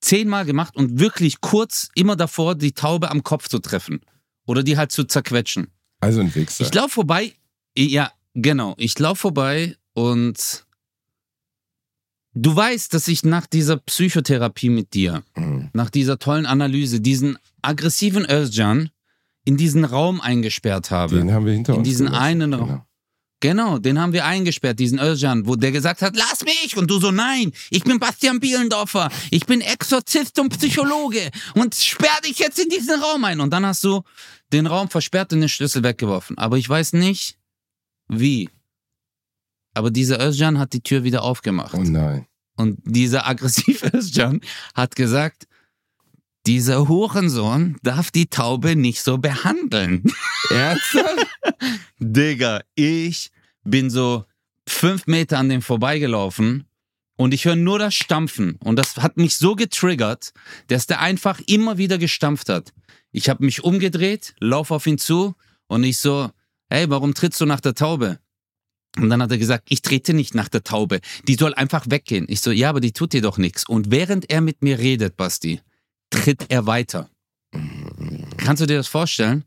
zehnmal gemacht und wirklich kurz immer davor, die Taube am Kopf zu treffen. Oder die halt zu zerquetschen.
Also ein Wichser.
Ich laufe vorbei, ja, genau, ich laufe vorbei und du weißt, dass ich nach dieser Psychotherapie mit dir,
Mhm.
nach dieser tollen Analyse, diesen aggressiven Özcan in diesen Raum eingesperrt habe.
Den haben wir hinter
in
uns.
diesen
gelassen.
einen Raum.
Genau.
Genau, den haben wir eingesperrt, diesen Özcan, wo der gesagt hat, lass mich! Und du so, nein, ich bin Bastian Bielendorfer, ich bin Exorzist und Psychologe und sperr dich jetzt in diesen Raum ein. Und dann hast du den Raum versperrt und den Schlüssel weggeworfen. Aber ich weiß nicht, wie. Aber dieser Özcan hat die Tür wieder aufgemacht.
Oh nein.
Und dieser aggressive Özcan hat gesagt, dieser Hurensohn darf die Taube nicht so behandeln.
Ernsthaft?
Digga, ich bin so fünf Meter an dem vorbeigelaufen und ich höre nur das Stampfen. Und das hat mich so getriggert, dass der einfach immer wieder gestampft hat. Ich habe mich umgedreht, lauf auf ihn zu und ich so, hey, warum trittst du nach der Taube? Und dann hat er gesagt, ich trete nicht nach der Taube. Die soll einfach weggehen. Ich so, ja, aber die tut dir doch nichts. Und während er mit mir redet, Basti, tritt er weiter. Kannst du dir das vorstellen?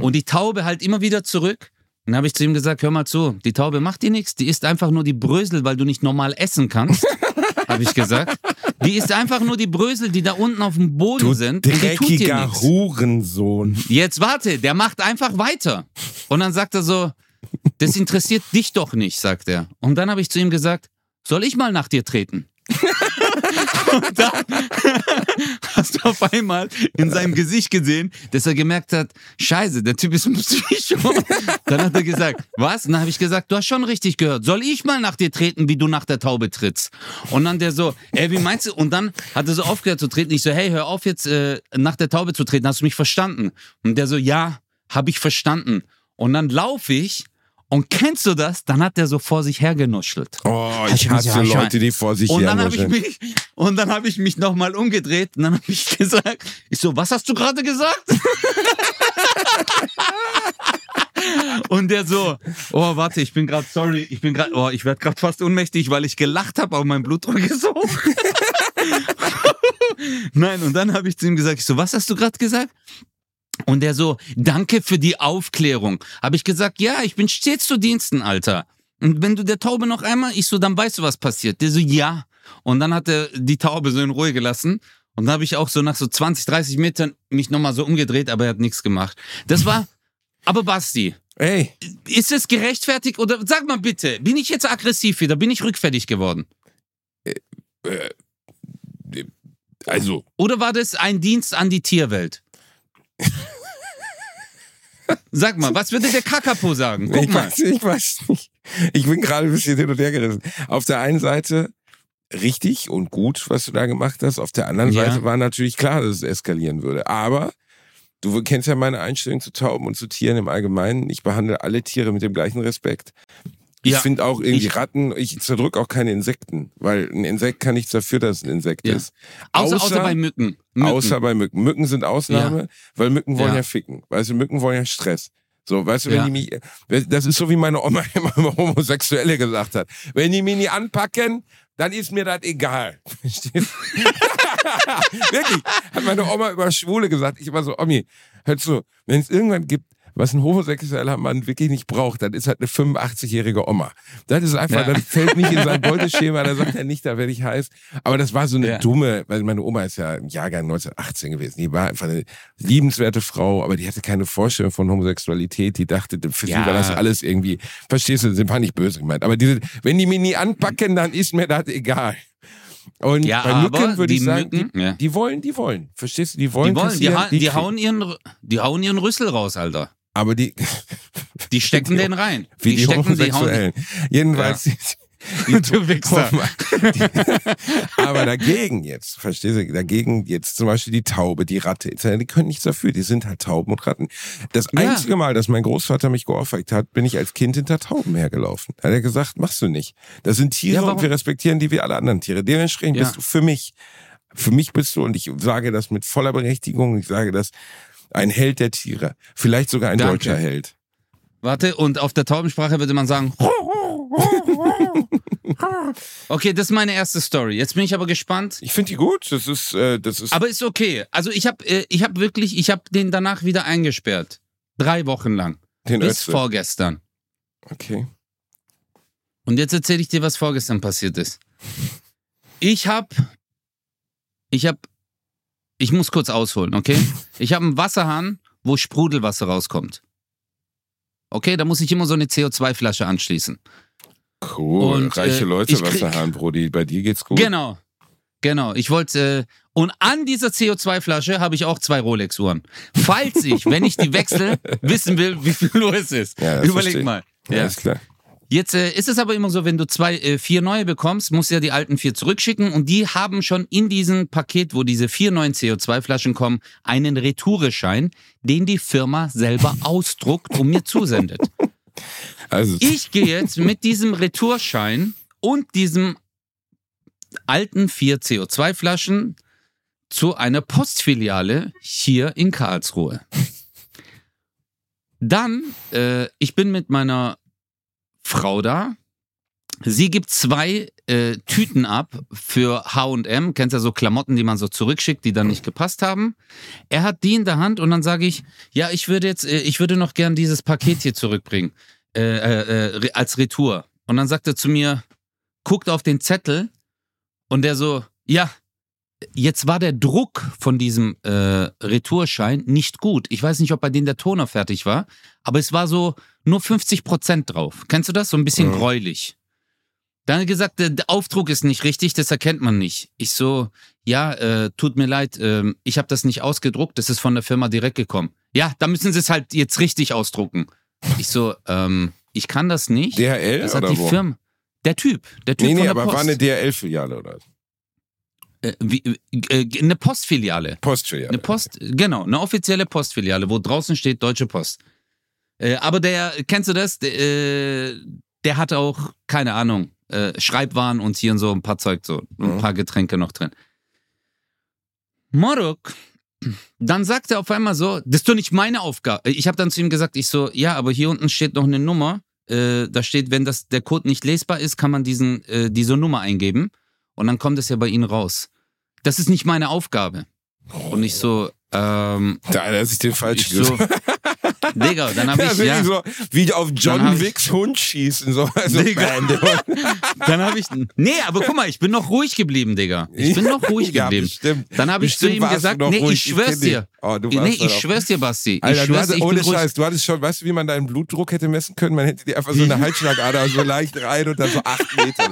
Und die Taube halt immer wieder zurück. Dann habe ich zu ihm gesagt, hör mal zu, die Taube macht dir nichts, die isst einfach nur die Brösel, weil du nicht normal essen kannst, habe ich gesagt. Die isst einfach nur die Brösel, die da unten auf dem Boden
Du
sind. und die tut dir
dreckiger. Hurensohn.
Jetzt warte, der macht einfach weiter. Und dann sagt er so, das interessiert dich doch nicht, sagt er. Und dann habe ich zu ihm gesagt, soll ich mal nach dir treten? Und dann hast du auf einmal in seinem Gesicht gesehen, dass er gemerkt hat, scheiße, der Typ ist ein Psycho. Dann hat er gesagt, was? Und dann habe ich gesagt, du hast schon richtig gehört. Soll ich mal nach dir treten, wie du nach der Taube trittst? Und dann der so, ey, wie meinst du? Und dann hat er so aufgehört zu treten. Ich so, hey, hör auf jetzt äh, nach der Taube zu treten. Hast du mich verstanden? Und der so, ja, habe ich verstanden. Und dann laufe ich und kennst du das? Dann hat der so vor sich hergenuschelt.
Oh, ich hasse Leute, die vor sich
Und dann habe ich
hernuscheln.
mich und dann habe ich mich noch mal umgedreht und dann habe ich gesagt, ich so, was hast du gerade gesagt? und der so, oh warte, ich bin gerade sorry, ich bin gerade, oh ich werde gerade fast ohnmächtig, weil ich gelacht habe, aber mein Blutdruck ist so hoch. Nein, und dann habe ich zu ihm gesagt, ich so, was hast du gerade gesagt? Und der so, danke für die Aufklärung. Habe ich gesagt, ja, ich bin stets zu Diensten, Alter. Und wenn du der Taube noch einmal, ich so, dann weißt du, was passiert. Der so, ja. Und dann hat er die Taube so in Ruhe gelassen. Und dann habe ich auch so nach so 20, 30 Metern mich nochmal so umgedreht, aber er hat nichts gemacht. Das war, aber Basti,
Ey,
ist es gerechtfertigt oder sag mal bitte, bin ich jetzt aggressiv wieder? Bin ich rückfällig geworden?
also,
Oder war das ein Dienst an die Tierwelt? Sag mal, was würde der Kakapo sagen? Guck
ich,
mal.
weiß, ich weiß nicht. Ich bin gerade ein bisschen hin und her gerissen. Auf der einen Seite richtig und gut, was du da gemacht hast. Auf der anderen
Ja.
Seite war natürlich klar, dass es eskalieren würde. Aber du kennst ja meine Einstellung zu Tauben und zu Tieren im Allgemeinen. Ich behandle alle Tiere mit dem gleichen Respekt. Ich
Ja,
finde auch irgendwie
ich-
Ratten, ich zerdrück auch keine Insekten, weil ein Insekt kann nichts dafür, dass es ein Insekt
Ja.
ist.
Außer, außer, bei Mücken. Mücken.
Außer bei Mücken. Mücken sind Ausnahme, weil Mücken wollen ja.
Ja.
ficken. Weißt du, Mücken wollen ja Stress. So, weißt du, wenn
Ja.
die mich, das ist so wie meine Oma immer Homosexuelle gesagt hat. Wenn die mich nie anpacken, dann ist mir das egal. Verstehst du? Wirklich, hat meine Oma über Schwule gesagt. Ich war so, Omi, hör zu, wenn es irgendwann gibt, was ein homosexueller Mann wirklich nicht braucht, dann ist halt eine 85-jährige Oma. Das ist einfach,
Ja.
das fällt nicht in sein Beuteschema, da sagt er nicht, da werde ich heiß. Aber das war so eine
Ja.
dumme, weil meine Oma ist ja im Jahrgang 1918 gewesen. Die war einfach eine liebenswerte Frau, aber die hatte keine Vorstellung von Homosexualität. Die dachte, für
Ja.
sie war das alles irgendwie, verstehst du, sind war nicht böse gemeint. Aber diese, wenn die mich nie anpacken, dann ist mir das egal. Und
Ja,
bei Mücken würde ich sagen,
Mücken-
die,
ja.
die wollen, die wollen. Verstehst du? Die wollen,
Die, wollen, die, ha die, hauen ihren, die hauen ihren Rüssel raus, Alter.
Aber die,
Die stecken den rein.
wie die,
stecken, die hauen.
Jedenfalls, die,
Du Wichser.
aber dagegen jetzt, verstehst du, dagegen jetzt zum Beispiel die Taube, die Ratte, die können nichts dafür, die sind halt Tauben und Ratten. Das
Ja.
einzige Mal, dass mein Großvater mich geohrfeigt hat, bin ich als Kind hinter Tauben hergelaufen. Da hat er gesagt, machst du nicht. Das sind Tiere
Ja,
und wir respektieren die wie alle anderen Tiere. Dementsprechend
Ja.
bist du für mich, für mich bist du, und ich sage das mit voller Berechtigung, ich sage das, ein Held der Tiere. Vielleicht sogar ein
Danke.
deutscher Held.
Warte, und auf der Taubensprache würde man sagen. Okay, das ist meine erste Story. Jetzt bin ich aber gespannt.
Ich finde die gut. Das ist, äh, das ist.
Aber ist okay. Also ich habe äh, ich hab wirklich, ich habe den danach wieder eingesperrt. Drei Wochen lang.
den
Bis
Ötze.
vorgestern.
Okay.
Und jetzt erzähle ich dir, was vorgestern passiert ist. Ich hab, ich hab, ich muss kurz ausholen, okay? Ich habe einen Wasserhahn, wo Sprudelwasser rauskommt. Okay, da muss ich immer so eine CO2-Flasche anschließen.
Cool.
Und,
Reiche
äh,
Leute, Wasserhahn, Brody. Bei dir geht's gut.
Genau. Genau. Ich wollte, äh, und an dieser CO2-Flasche habe ich auch zwei Rolex-Uhren. Falls ich, wenn ich die wechsle, wissen will, wie viel Uhr es ist.
Ja,
Überleg
verstehe
mal.
Ja,
Ja.
ist klar.
Jetzt äh, ist es aber immer so, wenn du zwei, äh, vier neue bekommst, musst du ja die alten vier zurückschicken und die haben schon in diesem Paket, wo diese vier neuen CO2-Flaschen kommen, einen Retoureschein, den die Firma selber ausdruckt und mir zusendet.
Also,
Ich gehe jetzt mit diesem Retourschein und diesem alten vier CO2-Flaschen zu einer Postfiliale hier in Karlsruhe. Dann, äh, ich bin mit meiner Frau da. Sie gibt zwei äh, Tüten ab für H&M. Kennst ja so Klamotten, die man so zurückschickt, die dann nicht gepasst haben. Er hat die in der Hand und dann sage ich, ja, ich würde jetzt, äh, ich würde noch gern dieses Paket hier zurückbringen äh, äh, äh, als Retour. Und dann sagt er zu mir, guckt auf den Zettel und der so, ja, jetzt war der Druck von diesem äh, Retourschein nicht gut. Ich weiß nicht, ob bei denen der Toner fertig war, aber es war so nur 50 Prozent drauf. Kennst du das? So ein bisschen
Mhm.
gräulich. Dann gesagt, der, der Aufdruck ist nicht richtig, das erkennt man nicht. Ich so, ja, äh, tut mir leid, ähm, ich habe das nicht ausgedruckt, das ist von der Firma direkt gekommen. Ja, da müssen sie es halt jetzt richtig ausdrucken. Ich so, ähm, ich kann das nicht.
DHL
das hat
oder
die
wo?
Firma. Der Typ, der Typ
Nee,
von
nee,
der
aber
Post.
war eine DHL-Filiale oder?
äh, wie, äh, eine Postfiliale.
Postfiliale.
Eine Post, genau, eine offizielle Postfiliale, wo draußen steht Deutsche Post. Äh, aber der, kennst du das? Der, äh, der hat auch, keine Ahnung, äh, Schreibwaren und hier und so ein paar Zeug, so ein
Mhm.
paar Getränke noch drin. Morok, dann sagt er auf einmal so, das ist doch nicht meine Aufgabe. Ich habe dann zu ihm gesagt, ich so, ja, aber hier unten steht noch eine Nummer. Äh, da steht, wenn das der Code nicht lesbar ist, kann man diesen äh, diese Nummer eingeben und dann kommt es ja bei Ihnen raus. Das ist nicht meine Aufgabe. Und ich so, ähm,
Da hat er sich den
ich
falsch
so, Digga, dann habe
Ja,
ich, ja,
so, wie auf John
ich-
Wicks Hund schießen. So. Also,
Digga. dann habe ich, nee, aber guck mal, ich bin noch ruhig geblieben, Digga. Ich bin noch ruhig
Ja,
geblieben.
bestimmt.
Dann habe ich zu ihm gesagt, nee,
ruhig,
ich
ich
schwör's
dich.
dir.
Oh, du
nee, ich schwör's dir, Basti.
Alter,
ich
du
schwör's ich
ohne. Scheiß, du hattest schon, weißt du, wie man deinen Blutdruck hätte messen können? Man hätte dir einfach so eine Halsschlagader so leicht rein und dann so acht Meter.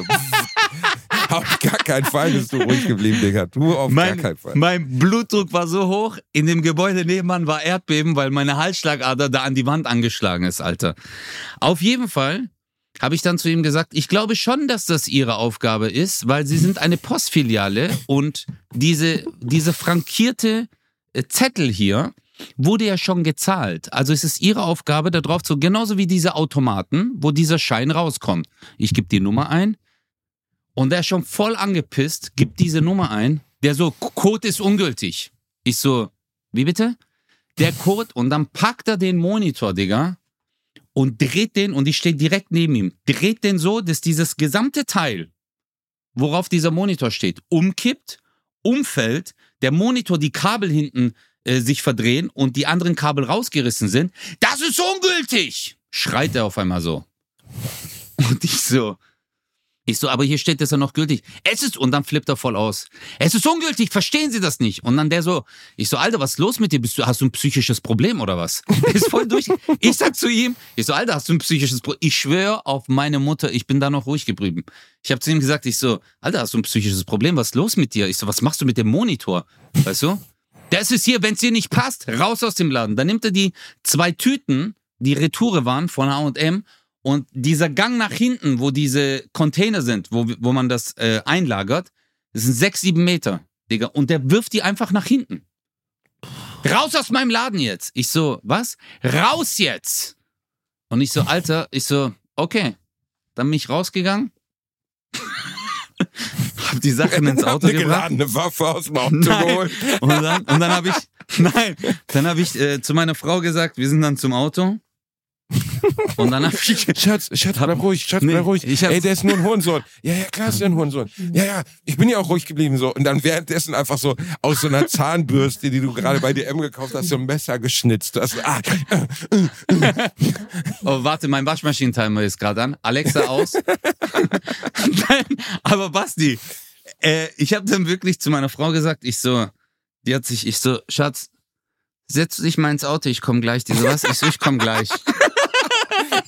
auf gar keinen Fall bist du ruhig geblieben, Digga. Du auf
Mein,
gar keinen Fall.
mein Blutdruck war so hoch, in dem Gebäude nebenan war Erdbeben, weil meine Halsschlagader da an die Wand angeschlagen ist, Alter. Auf jeden Fall habe ich dann zu ihm gesagt, ich glaube schon, dass das ihre Aufgabe ist, weil sie sind eine Postfiliale und diese, diese frankierte äh, Zettel hier wurde ja schon gezahlt. Also es ist ihre Aufgabe, da drauf zu, genauso wie diese Automaten, wo dieser Schein rauskommt. Ich gebe die Nummer ein und der ist schon voll angepisst, gibt diese Nummer ein, der so, Code ist ungültig. Ich so, wie bitte? Der Code und dann packt er den Monitor, Digga, und dreht den, und ich stehe direkt neben ihm, dreht den so, dass dieses gesamte Teil, worauf dieser Monitor steht, umkippt, umfällt, der Monitor, die Kabel hinten äh, sich verdrehen und die anderen Kabel rausgerissen sind. Das ist ungültig! Schreit er auf einmal so. Und ich so, ich so, aber hier steht das ja noch gültig. Es ist, und dann flippt er voll aus. Es ist ungültig, verstehen Sie das nicht? Und dann der so, ich so, Alter, was ist los mit dir? Bist du, hast du ein psychisches Problem oder was? Ist voll durch. Ich sag zu ihm, ich so, Alter, hast du ein psychisches Problem? Ich schwöre auf meine Mutter, ich bin da noch ruhig geblieben. Ich habe zu ihm gesagt, ich so, Alter, hast du ein psychisches Problem? Was ist los mit dir? Ich so, was machst du mit dem Monitor? Weißt du? Das ist hier, wenn es dir nicht passt, raus aus dem Laden. Dann nimmt er die zwei Tüten, die Retoure waren von H&M und dieser Gang nach hinten, wo diese Container sind, wo, wo man das äh, einlagert, das sind sechs, sieben Meter, Digga. Und der wirft die einfach nach hinten. Raus aus meinem Laden jetzt. Ich so, was? Raus jetzt! Und ich so, Alter, ich so, okay. Dann bin ich rausgegangen. hab die Sachen ins Auto gebracht.
geladene Waffe aus dem Auto geholt.
Und dann, und dann habe ich, nein, dann habe ich äh, zu meiner Frau gesagt, wir sind dann zum Auto. Und dann habe ich,
Schatz, Schatz, bleib ruhig, Schatz,
Nee,
bleib ruhig. Ey, der ist nur ein Hurensohn. Ja, ja, klar ist der ein Hurensohn. Ja, ja, ich bin ja auch ruhig geblieben so. Und dann währenddessen einfach so aus so einer Zahnbürste, die du gerade bei DM gekauft hast, so ein Messer geschnitzt. Das, ah,
oh, warte, mein Waschmaschinentimer ist gerade an. Alexa aus. Nein, aber Basti, äh, ich habe dann wirklich zu meiner Frau gesagt, ich so, die hat sich, ich so, Schatz, setz dich mal ins Auto, ich komme gleich. Die so, was? Ich so, ich komme gleich.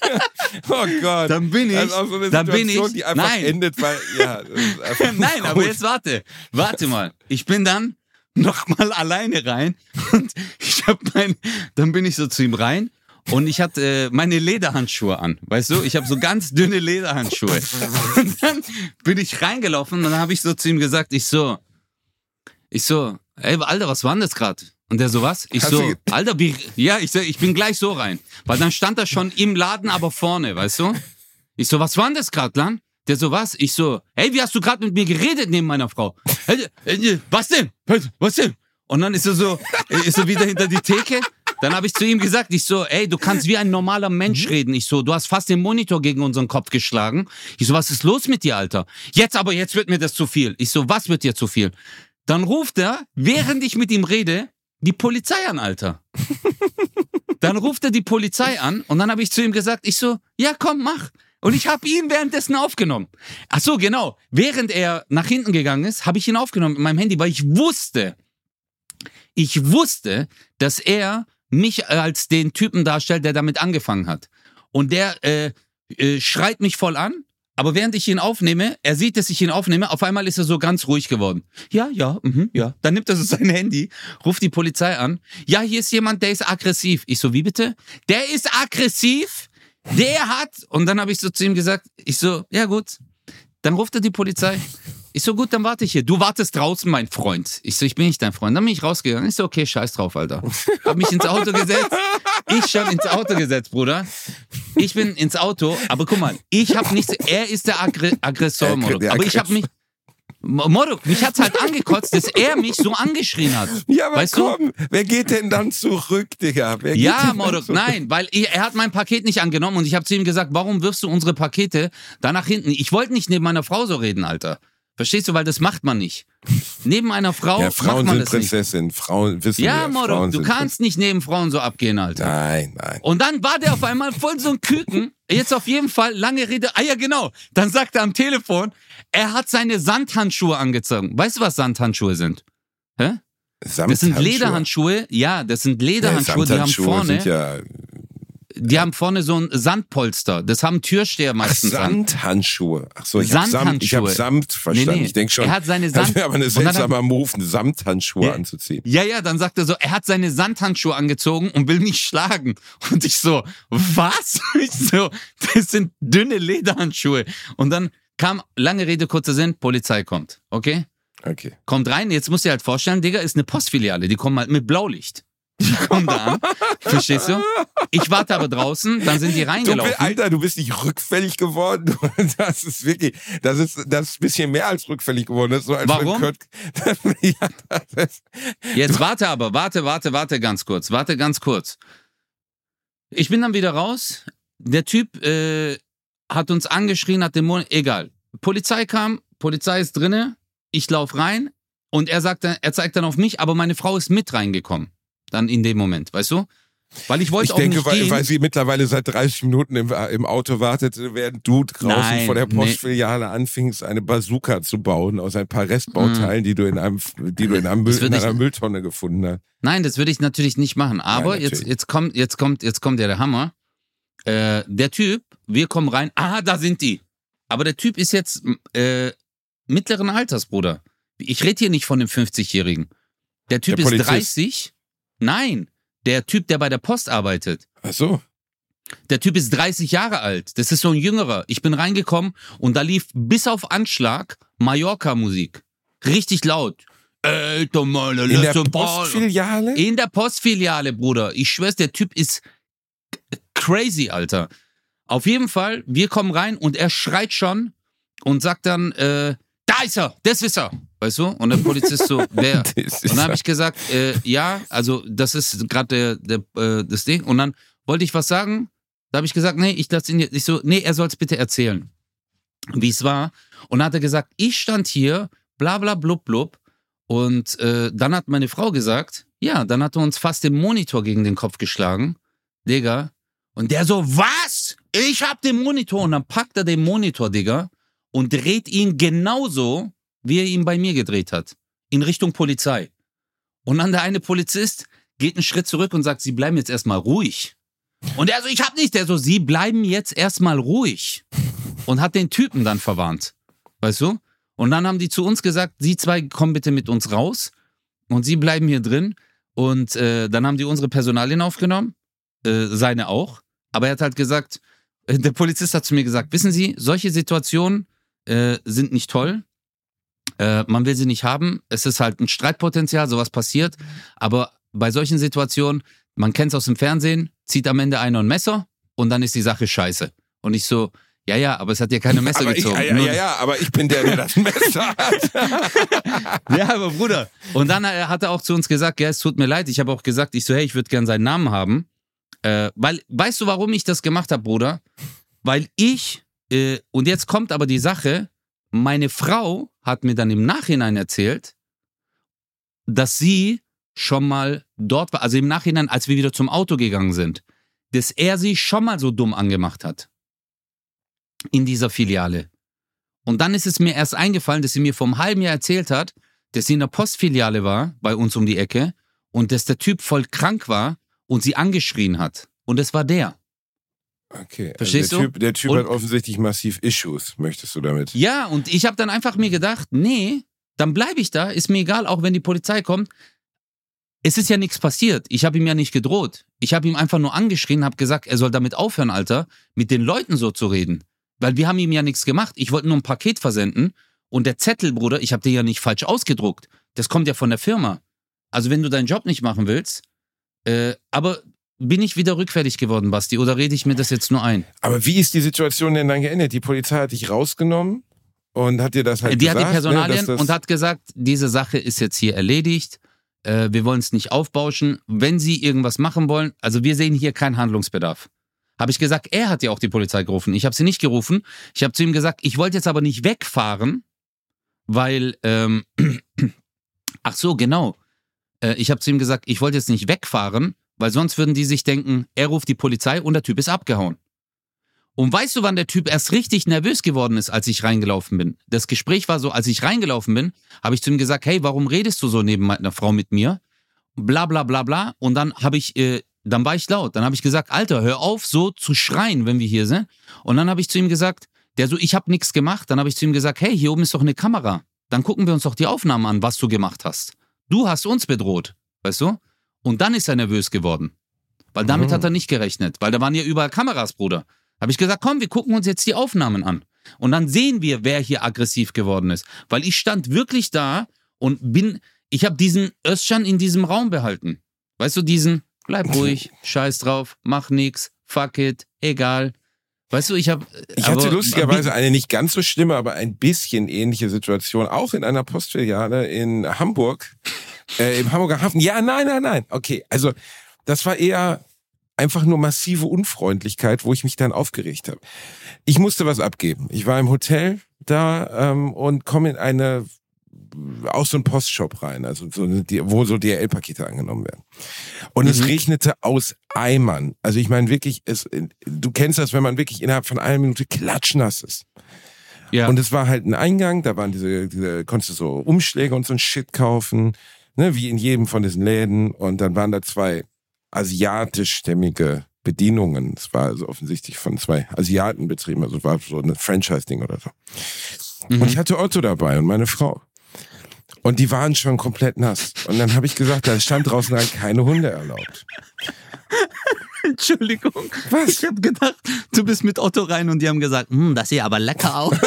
oh Gott.
Dann bin ich,
Das ist auch so eine
dann bin ich,
die einfach
nein,
endet, weil, ja,
Nein, aber jetzt warte. Warte mal. Ich bin dann nochmal alleine rein und ich hab mein, dann bin ich so zu ihm rein und ich hatte äh, meine Lederhandschuhe an. Weißt du, ich habe so ganz dünne Lederhandschuhe. Und dann bin ich reingelaufen und dann habe ich so zu ihm gesagt, ich so, ich so, ey, Alter, was war denn das gerade? Und der so, was? Ich
Hast
so, Alter, wie, ja, ich so, ich bin gleich so rein. Weil dann stand er schon im Laden, aber vorne, weißt du? Ich so, was war denn das gerade, Lan? Der so, was? Ich so, hey, wie hast du gerade mit mir geredet neben meiner Frau? Hey, äh, Was denn? Was denn? Und dann ist er so, ist er wieder hinter die Theke. Dann habe ich zu ihm gesagt, ich so, ey, du kannst wie ein normaler Mensch reden. Ich so, du hast fast den Monitor gegen unseren Kopf geschlagen. Ich so, was ist los mit dir, Alter? Jetzt aber, jetzt wird mir das zu viel. Ich so, was wird dir zu viel? Dann ruft er, während ich mit ihm rede, die Polizei an, Alter. Dann ruft er die Polizei an und dann habe ich zu ihm gesagt, ich so, ja komm, mach. Und ich habe ihn währenddessen aufgenommen. Ach so, genau. Während er nach hinten gegangen ist, habe ich ihn aufgenommen mit meinem Handy, weil ich wusste, ich wusste, dass er mich als den Typen darstellt, der damit angefangen hat. Und der äh, äh, schreit mich voll an, aber während ich ihn aufnehme, er sieht, dass ich ihn aufnehme, auf einmal ist er so ganz ruhig geworden. Ja, ja, mhm, ja. Dann nimmt er so sein Handy, ruft die Polizei an. Ja, hier ist jemand, der ist aggressiv. Ich so, wie bitte? Der ist aggressiv? Der hat. Und dann habe ich so zu ihm gesagt, ich so, ja gut. Dann ruft er die Polizei. Ich so, gut, dann warte ich hier. Du wartest draußen, mein Freund. Ich so, ich bin nicht dein Freund. Dann bin ich rausgegangen. Ich so, okay, scheiß drauf, Alter. Hab mich ins Auto gesetzt. Ich schon ins Auto gesetzt, Bruder. Ich bin ins Auto, aber guck mal, ich habe nichts. Er ist der Aggre Aggressor,
der
Aber ich habe mich. Morok, mich hat's halt angekotzt, dass er mich so angeschrien hat.
Ja, aber
weißt du?
komm, wer geht denn dann zurück, Digga? Wer
Ja,
zurück?
nein, weil er er hat mein Paket nicht angenommen und ich habe zu ihm gesagt, warum wirfst du unsere Pakete da nach hinten? Ich wollte nicht neben meiner Frau so reden, Alter. Verstehst du? Weil das macht man nicht. Neben einer Frau
Ja, Frauen
macht man
sind
das nicht.
Prinzessinnen. Frauen wissen
Ja,
wir,
Moro, du kannst nicht neben Frauen so abgehen, Alter.
Nein, nein.
Und dann war der auf einmal voll so ein Küken. Jetzt auf jeden Fall, lange Rede. Ah ja, genau. Dann sagt er am Telefon, er hat seine Sandhandschuhe angezogen. Weißt du, was Sandhandschuhe sind? Hä? Das sind. Lederhandschuhe. Ja, das sind
Ja,
Lederhandschuhe, die haben vorne,
sind ja
die haben vorne so ein Sandpolster. Das haben Türsteher meistens an.
Samthandschuhe. Ach so, ich habe Samt, ich hab
Sandhandschuhe.
Samt verstanden.
Nee, nee.
Ich denke schon.
Er hat seine
das
Sand-
wäre aber eine seltsamer Move, eine Samthandschuhe
Ja.
anzuziehen.
Ja, ja, dann sagt er so, er hat seine Sandhandschuhe angezogen und will mich schlagen. Und ich so, was? Ich so, das sind dünne Lederhandschuhe. Und dann kam, lange Rede, kurzer Sinn, Polizei kommt. Okay?
Okay.
Kommt rein, jetzt musst du dir halt vorstellen, Digga, ist eine Postfiliale, die kommen halt mit Blaulicht. Die kommen da an. Verstehst du? Ich warte aber draußen, dann sind die
Du,
reingelaufen.
bi- Alter, du bist nicht rückfällig geworden. Das ist wirklich, das ist, das ist ein bisschen mehr als rückfällig geworden. Das ist so, als
Warum?
Kurt, ja, das
Jetzt warte aber, warte, warte, warte ganz kurz, warte ganz kurz. Ich bin dann wieder raus. Der Typ äh, hat uns angeschrien, hat den Mund, egal. Polizei kam, Polizei ist drinne, ich lauf rein und er sagt, dann, er zeigt dann auf mich, aber meine Frau ist mit reingekommen. Dann in dem Moment, weißt du? Weil ich wollte
ich
auch
denke,
nicht
weil,
gehen.
weil sie mittlerweile seit 30 Minuten im, im Auto wartete, während du draußen
Nein,
vor der
nee.
Postfiliale anfingst, eine Bazooka zu bauen aus ein paar Restbauteilen, die du in einem, die du in, einem Müll, in
würd ich-
einer Mülltonne gefunden hast.
Nein, das würde ich natürlich nicht machen. Aber
Nein,
jetzt, jetzt kommt, jetzt kommt, jetzt kommt ja der Hammer. Äh, der Typ, wir kommen rein. Ah, da sind die. Aber der Typ ist jetzt äh, mittleren Alters, Bruder. Ich rede hier nicht von dem 50-Jährigen. Der Typ
Der
ist
Polizist.
30. Nein, der Typ, der bei der Post arbeitet.
Ach so.
Der Typ ist 30 Jahre alt. Das ist so ein Jüngerer. Ich bin reingekommen und da lief bis auf Anschlag Mallorca-Musik. Richtig laut. Alter, meine
In der. Postfiliale?
In der Postfiliale, Bruder. Ich schwör's, der Typ ist crazy, Alter. Auf jeden Fall, wir kommen rein und er schreit schon und sagt dann, äh, da ist er, das ist er. Weißt du? Und der Polizist so, wer? Und dann habe ich gesagt, äh, ja, also das ist gerade der, der, äh, das Ding. Und dann wollte ich was sagen. Da habe ich gesagt, nee, ich lasse ihn jetzt. Ich so, nee, er soll es bitte erzählen, wie es war. Und dann hat er gesagt, ich stand hier, bla bla blub blub. Und äh, dann hat meine Frau gesagt, ja, dann hat er uns fast den Monitor gegen den Kopf geschlagen. Digga. Und der so, was? Ich hab den Monitor. Und dann packt er den Monitor, Digga, und dreht ihn genauso, wie er ihn bei mir gedreht hat. In Richtung Polizei. Und dann der eine Polizist geht einen Schritt zurück und sagt, Sie bleiben jetzt erstmal ruhig. Und er so, ich hab nicht. Der so, Sie bleiben jetzt erstmal ruhig. Und hat den Typen dann verwarnt. Weißt du? Und dann haben die zu uns gesagt, Sie zwei kommen bitte mit uns raus. Und Sie bleiben hier drin. Und äh, dann haben die unsere Personalien aufgenommen. Äh, seine auch. Aber er hat halt gesagt, äh, der Polizist hat zu mir gesagt, wissen Sie, solche Situationen äh, sind nicht toll. Äh, man will sie nicht haben. Es ist halt ein Streitpotenzial, sowas passiert. Aber bei solchen Situationen, man kennt es aus dem Fernsehen, zieht am Ende einer ein Messer und dann ist die Sache scheiße. Und ich so, ja, ja, aber es hat ja keine Messer
aber ich,
gezogen.
ja,
Nur-
ja, ja, aber ich bin der, der das Messer hat.
ja, aber Bruder. Und dann äh, hat er auch zu uns gesagt, ja, es tut mir leid. Ich habe auch gesagt, ich so, hey, ich würde gern seinen Namen haben. Äh, weil, weißt du, warum ich das gemacht habe, Bruder? Weil ich, äh, und jetzt kommt aber die Sache, meine Frau hat mir dann im Nachhinein erzählt, dass sie schon mal dort war, also im Nachhinein, als wir wieder zum Auto gegangen sind, dass er sie schon mal so dumm angemacht hat. In dieser Filiale. Und dann ist es mir erst eingefallen, dass sie mir einem halben Jahr erzählt hat, dass sie in der Postfiliale war, bei uns um die Ecke, und dass der Typ voll krank war und sie angeschrien hat. Und es war der.
Okay,
Verstehst
also der
du?
Typ, der Typ
Und-
hat offensichtlich massiv Issues, möchtest du damit?
Ja, und ich habe dann einfach mir gedacht, nee, dann bleibe ich da, ist mir egal, auch wenn die Polizei kommt. Es ist ja nichts passiert. Ich habe ihm ja nicht gedroht. Ich habe ihm einfach nur angeschrien, habe gesagt, er soll damit aufhören, Alter, mit den Leuten so zu reden. Weil wir haben ihm ja nichts gemacht. Ich wollte nur ein Paket versenden und der Zettel, Bruder, ich habe den ja nicht falsch ausgedruckt. Das kommt ja von der Firma. Also wenn du deinen Job nicht machen willst, äh, aber bin ich wieder rückfällig geworden, Basti, oder rede ich mir das jetzt nur ein?
Aber wie ist die Situation denn dann geendet? Die Polizei hat dich rausgenommen und hat dir das halt
die
gesagt?
hat die Personalien
ne, dass das
und hat gesagt, diese Sache ist jetzt hier erledigt. Äh, wir wollen es nicht aufbauschen. Wenn Sie irgendwas machen wollen, also wir sehen hier keinen Handlungsbedarf. Habe ich gesagt, er hat ja auch die Polizei gerufen. Ich habe sie nicht gerufen. Ich habe zu ihm gesagt, ich wollte jetzt aber nicht wegfahren, weil, ähm, ach so, genau. Äh, ich habe zu ihm gesagt, ich wollte jetzt nicht wegfahren, weil sonst würden die sich denken, er ruft die Polizei und der Typ ist abgehauen. Und weißt du, wann der Typ erst richtig nervös geworden ist, als ich reingelaufen bin? Das Gespräch war so, als ich reingelaufen bin, habe ich zu ihm gesagt, hey, warum redest du so neben meiner Frau mit mir? Bla bla bla bla. Und dann habe ich, äh, dann war ich laut. Dann habe ich gesagt, Alter, hör auf, so zu schreien, wenn wir hier sind. Und dann habe ich zu ihm gesagt, der so, ich habe nichts gemacht. Dann habe ich zu ihm gesagt, hey, hier oben ist doch eine Kamera. Dann gucken wir uns doch die Aufnahmen an, was du gemacht hast. Du hast uns bedroht, weißt du? Und dann ist er nervös geworden. Weil damit
Mhm.
hat er nicht gerechnet. Weil da waren ja überall Kameras, Bruder. Habe ich gesagt, komm, wir gucken uns jetzt die Aufnahmen an. Und dann sehen wir, wer hier aggressiv geworden ist. Weil ich stand wirklich da und bin, ich habe diesen Özcan in diesem Raum behalten. Weißt du, diesen, bleib ruhig, scheiß drauf, mach nix, fuck it, egal. Weißt du, ich habe.
Ich hatte lustigerweise eine nicht ganz so schlimme, aber ein bisschen ähnliche Situation, auch in einer Postfiliale in Hamburg, äh, im Hamburger Hafen. Ja, nein, nein, nein. Okay, also das war eher einfach nur massive Unfreundlichkeit, wo ich mich dann aufgeregt habe. Ich musste was abgeben. Ich war im Hotel da ähm, und komme in eine auch so ein Postshop rein, also so wo so DRL-Pakete angenommen werden. Und es
Mhm.
regnete aus Eimern. Also ich meine wirklich, es, du kennst das, wenn man wirklich innerhalb von einer Minute klatschnass ist.
Ja.
Und es war halt ein Eingang, da waren diese, diese konntest du so Umschläge und so ein Shit kaufen, ne, wie in jedem von diesen Läden. Und dann waren da zwei asiatischstämmige Bedienungen. Es war also offensichtlich von zwei Asiaten betrieben, also war so ein Franchise-Ding oder so.
Mhm.
Und ich hatte Otto dabei und meine Frau. Und die waren schon komplett nass. Und dann habe ich gesagt, da stand draußen rein keine Hunde erlaubt.
Entschuldigung.
Was?
Ich habe gedacht, du bist mit Otto rein und die haben gesagt, hm, das sieht aber lecker aus.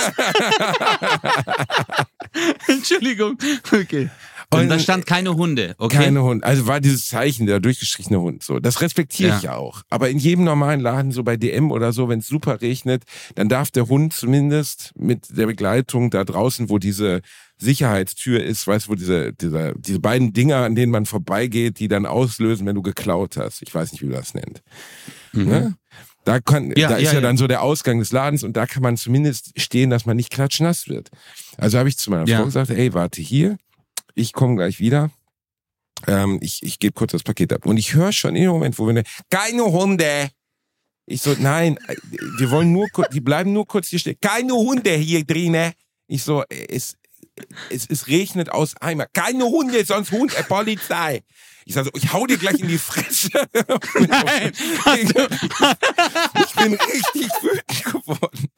Entschuldigung. Okay. Und,
Und-
da stand keine Hunde, okay?
Keine Hund. Also war dieses Zeichen, der durchgestrichene Hund. So, das respektiere ich
Ja.
ja auch. Aber in jedem normalen Laden, so bei DM oder so, wenn es super regnet, dann darf der Hund zumindest mit der Begleitung da draußen, wo diese Sicherheitstür ist, weißt du, wo diese, diese, diese beiden Dinger, an denen man vorbeigeht, die dann auslösen, wenn du geklaut hast. Ich weiß nicht, wie man das nennt. Ne? Da, kann,
Ja,
da ist
ja,
ja, dann so der Ausgang des Ladens und da kann man zumindest stehen, dass man nicht klatschnass wird. Also habe ich zu meiner. Frau gesagt, ey, warte hier, ich komme gleich wieder. Ähm, ich ich gebe kurz das Paket ab. Und ich höre schon in dem Moment, wo wir ne, keine Hunde. Ich so, nein, äh, wir wollen nur kurz, die bleiben nur kurz hier stehen. Keine Hunde hier drinnen. Ich so, es, es, es regnet aus Eimer. Keine Hunde, sonst Hund, äh, Polizei. Ich sag so, ich hau dir gleich in die Fresse.
Nein,
ich, ich bin richtig wütend geworden.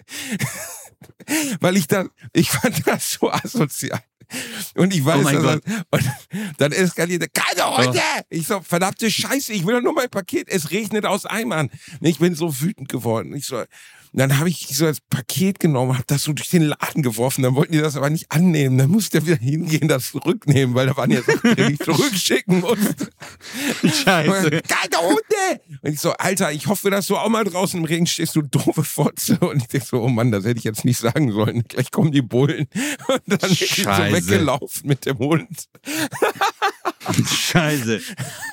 Weil ich dann, ich fand das so asozial. Und ich weiß,
Oh mein
dass
Gott. Oh.
das, und dann eskalierte, keine Hunde! Ich so, verdammte Scheiße, ich will doch nur mein Paket, es regnet aus Eimern. Ich bin so wütend geworden. Ich so, dann habe ich so das Paket genommen, habe das so durch den Laden geworfen, dann wollten die das aber nicht annehmen. Dann musste er wieder hingehen, das zurücknehmen, weil da waren ja Sachen, die ich zurückschicken musste.
Scheiße.
Keine Hunde! Und ich so, Alter, ich hoffe, dass du auch mal draußen im Regen stehst, du doofe Fotze. Und ich denke so, oh Mann, das hätte ich jetzt nicht sagen sollen. Gleich kommen die Bullen. Und dann bin ich so
Scheiße.
weggelaufen mit dem Hund.
Scheiße.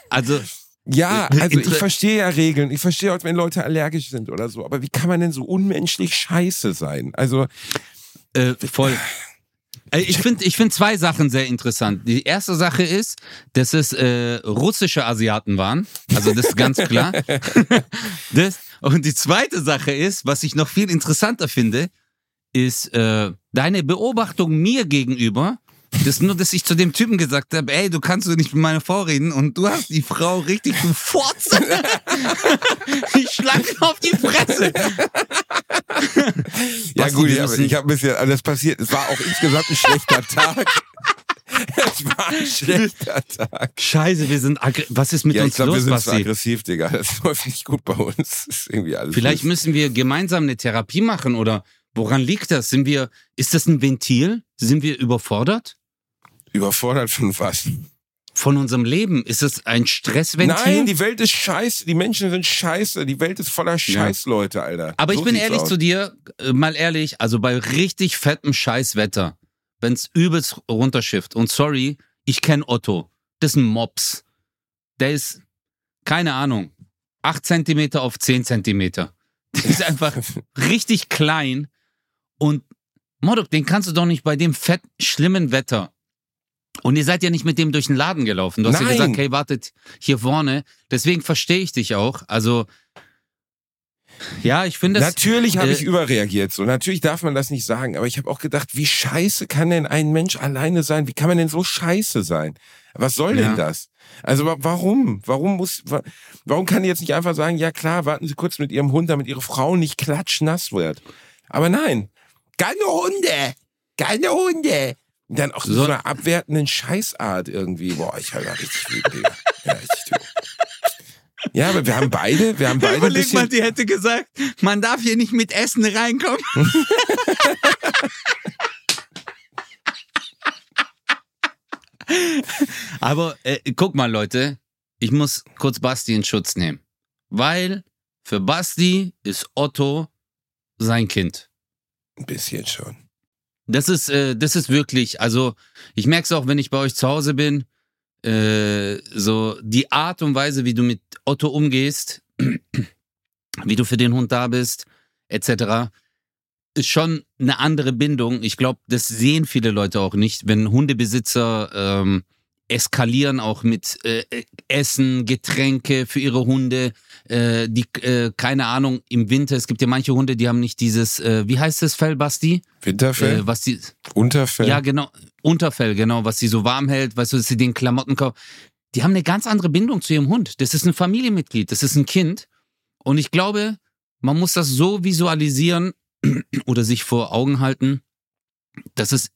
Also,
Ja, also ich verstehe ja Regeln. Ich verstehe auch, wenn Leute allergisch sind oder so. Aber wie kann man denn so unmenschlich scheiße sein? Also,
äh, voll. Äh, Ich finde ich find zwei Sachen sehr interessant. Die erste Sache ist, dass es äh, russische Asiaten waren. Also das ist ganz klar. das, und die zweite Sache ist, was ich noch viel interessanter finde, ist äh, deine Beobachtung mir gegenüber. Das nur, dass ich zu dem Typen gesagt habe, ey, du kannst doch nicht mit meiner Frau reden und du hast die Frau richtig du Fotze. ich schlag auf die Fresse.
ja
Basti,
gut,
wir
ich, ich habe ein bisschen alles passiert. Es war auch insgesamt ein schlechter Tag. es war ein schlechter Tag.
Scheiße, wir sind aggr Was ist mit
Ja, ich
uns
glaube, wir
los,
sind zu
Basti?
aggressiv, Digga. Das läuft nicht gut bei uns. Das ist irgendwie alles.
Vielleicht
Mist.
müssen wir gemeinsam eine Therapie machen oder woran liegt das? Sind wir, ist das ein Ventil? Sind wir überfordert?
Überfordert von was?
Von unserem Leben? Ist es ein Stressventil?
Nein, die Welt ist scheiße. Die Menschen sind scheiße. Die Welt ist voller Scheißleute, Alter.
Aber ich
So
bin
sieht's
ehrlich
aus.
zu dir, äh, mal ehrlich, also bei richtig fettem Scheißwetter, wenn's übelst runterschifft, und sorry, ich kenn Otto, das ist ein Mops. Der ist, keine Ahnung, 8 Zentimeter auf 10 Zentimeter. Der ist einfach richtig klein und Modok, den kannst du doch nicht bei dem fett schlimmen Wetter. Und ihr seid ja nicht mit dem durch den Laden gelaufen. Du hast ja
Nein.
gesagt, hey, wartet hier vorne. Deswegen verstehe ich dich auch. Also, ja, ich finde das.
Natürlich habe
äh,
ich überreagiert. So, natürlich darf man das nicht sagen, aber ich habe auch gedacht, wie scheiße kann denn ein Mensch alleine sein? Wie kann man denn so scheiße sein? Was soll
Ja.
denn das? Also wa- warum? Warum muss? wa- Warum kann die jetzt nicht einfach sagen, ja klar, warten Sie kurz mit Ihrem Hund, damit Ihre Frau nicht klatschnass wird? Aber nein, keine Hunde, keine Hunde. Dann auch so,
So-
einer abwertenden Scheißart irgendwie. Boah, ich halt richtig wütend, Digga. Ja, richtig wütend. Ja, aber wir haben beide, wir haben beide
Überleg mal,
bisschen.
die hätte gesagt, man darf hier nicht mit Essen reinkommen. Aber äh, guck mal, Leute, ich muss kurz Basti in Schutz nehmen. Weil für Basti ist Otto sein Kind.
Ein bisschen schon.
Das ist, äh, das ist wirklich, also ich merke es auch, wenn ich bei euch zu Hause bin, äh, so die Art und Weise, wie du mit Otto umgehst, wie du für den Hund da bist, etc., ist schon eine andere Bindung. Ich glaube, das sehen viele Leute auch nicht, wenn Hundebesitzer ähm, eskalieren auch mit äh, Essen, Getränke für ihre Hunde, äh, die, äh, keine Ahnung, im Winter, es gibt ja manche Hunde, die haben nicht dieses, äh, wie heißt das Fell, Basti?
Winterfell,
Äh, was die,
Unterfell.
ja, genau. Unterfell, genau, was sie so warm hält, weißt du, dass sie den Klamotten kaufen. Die haben eine ganz andere Bindung zu ihrem Hund. Das ist ein Familienmitglied, das ist ein Kind. Und ich glaube, man muss das so visualisieren oder sich vor Augen halten, dass es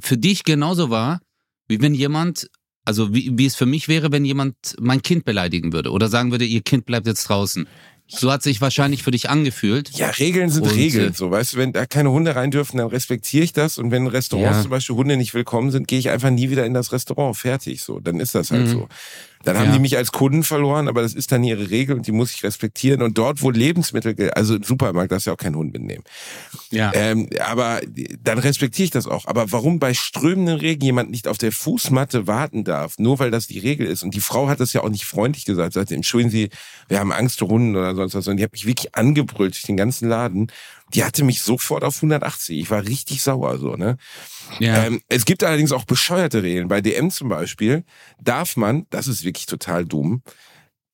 für dich genauso war, wie wenn jemand, also wie, wie es für mich wäre, wenn jemand mein Kind beleidigen würde oder sagen würde, ihr Kind bleibt jetzt draußen. So hat sich wahrscheinlich für dich angefühlt.
Ja, Regeln sind
Und,
Regeln.
äh,
So, weißt du, wenn da keine Hunde rein dürfen, dann respektiere ich das. Und wenn Restaurants
Ja.
zum Beispiel Hunde nicht willkommen sind, gehe ich einfach nie wieder in das Restaurant. Fertig. So, dann ist das halt
Mhm.
so. Dann haben
Ja.
die mich als Kunden verloren, aber das ist dann ihre Regel und die muss ich respektieren. Und dort, wo Lebensmittel, also im Supermarkt, darfst du ja auch keinen Hund mitnehmen.
Ja.
Ähm, aber dann respektiere ich das auch. Aber warum bei strömenden Regen jemand nicht auf der Fußmatte warten darf, nur weil das die Regel ist? Und die Frau hat das ja auch nicht freundlich gesagt. Sagte, entschuldigen Sie, wir haben Angst vor Hunden oder sonst was. Und die hat mich wirklich angebrüllt durch den ganzen Laden. Die hatte mich sofort auf 180. Ich war richtig sauer, so, ne?
ja.
Ähm, es gibt allerdings auch bescheuerte Regeln. Bei DM zum Beispiel darf man, das ist wirklich total dumm,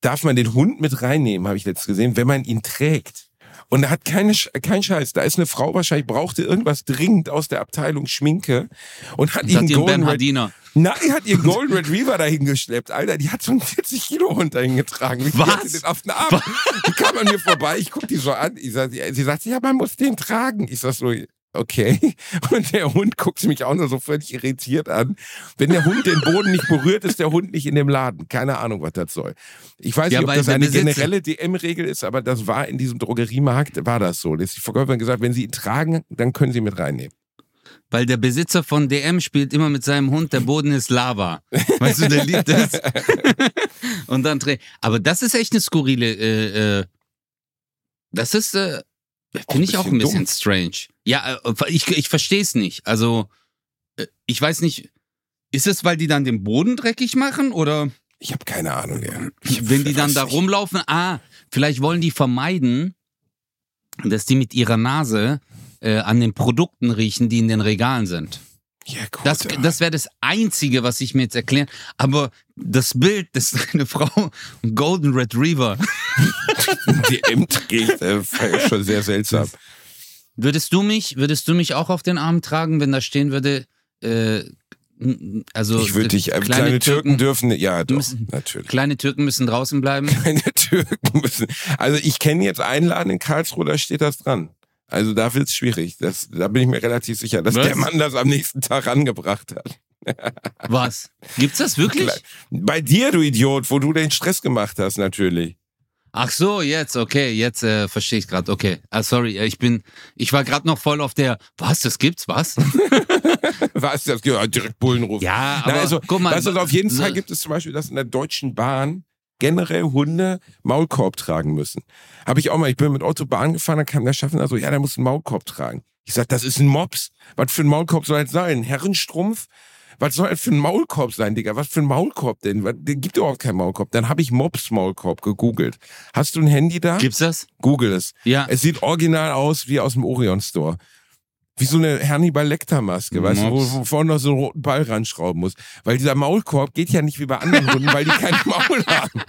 darf man den Hund mit reinnehmen, habe ich letztens gesehen, wenn man ihn trägt. Und da hat keine, kein Scheiß. Da ist eine Frau wahrscheinlich, brauchte irgendwas dringend aus der Abteilung Schminke und hat
hat den
Golden Red
Bernhardiner.
Nein, die hat ihren Golden Retriever dahin geschleppt. Alter, die hat so einen 40 Kilo Hund dahin getragen. Wie
Was?
sie den auf den Arm? Die kam an mir vorbei, ich guck die so an. Ich sag, sie sagt, ja, man muss den tragen. Ich sag so, okay. Und der Hund guckt mich auch nur so völlig irritiert an. Wenn der Hund den Boden nicht berührt, ist der Hund nicht in dem Laden. Keine Ahnung, was das soll. Ich weiß
Ja,
nicht, ob das eine generelle DM-Regel ist, aber das war in diesem Drogeriemarkt, war das so. Die Verkäuferin gesagt, wenn Sie ihn tragen, dann können Sie ihn mit reinnehmen.
Weil der Besitzer von DM spielt immer mit seinem Hund, der Boden ist Lava. Weißt du, der liebt das. Und dann dreht. Aber das ist echt eine skurrile. Äh, äh, das ist, äh, finde ich auch ein
bisschen
bisschen strange. Ja, äh, ich, ich verstehe es nicht. Also, äh, ich weiß nicht. Ist es, weil die dann den Boden dreckig machen oder
Ich habe keine Ahnung, ja.
Wenn die dann da rumlaufen? Ah, vielleicht wollen die vermeiden, dass die mit ihrer Nase äh, an den Produkten riechen, die in den Regalen sind.
Ja, gut.
Das, das wäre das Einzige, was ich mir jetzt erklären. Aber das Bild, das ist eine Frau, ein Golden Retriever.
DM trägt, äh, schon sehr seltsam.
Würdest du mich, würdest du mich auch auf den Arm tragen, wenn da stehen würde, äh, also
Ich würde dich, äh, kleine, Türken, dürfen, ja, doch,
müssen-
natürlich.
kleine Türken müssen draußen bleiben.
Kleine Türken müssen, also ich kenne jetzt einen Laden in Karlsruhe, da steht das dran. Also da wird's schwierig. Das, da bin ich mir relativ sicher, dass
Was?
der Mann das am nächsten Tag angebracht hat.
Was? Gibt's das wirklich?
Bei dir, du Idiot, wo du den Stress gemacht hast, natürlich.
Ach so, jetzt, okay, jetzt äh, verstehe ich gerade. Okay, ah, sorry, äh, ich bin, ich war gerade noch voll auf der, was, das gibt's, was?
Was das? Ja, direkt Bullenruf.
Ja,
Na,
aber
also,
guck mal.
also auf jeden
so-
Fall gibt es zum Beispiel, dass in der Deutschen Bahn generell Hunde Maulkorb tragen müssen. Habe ich auch mal, ich bin mit Otto Bahn gefahren, da kam der Schaffner so, ja, der muss einen Maulkorb tragen. Ich sag, das ist ein Mops. Was für ein Maulkorb soll das sein? Ein Herrenstrumpf? Was soll das für ein Maulkorb sein, Digga? Was für ein Maulkorb denn? Was, den gibt überhaupt keinen Maulkorb. Dann habe ich Mops Maulkorb gegoogelt. Hast du ein Handy da?
Gibt's das?
Google es.
Ja.
Es sieht original aus wie aus dem Orion Store. Wie so eine Hannibal Lecter Maske, weißt du, wo, wo vorne noch so einen roten Ball ranschrauben muss. Weil dieser Maulkorb geht ja nicht wie bei anderen Hunden, weil die kein Maul haben.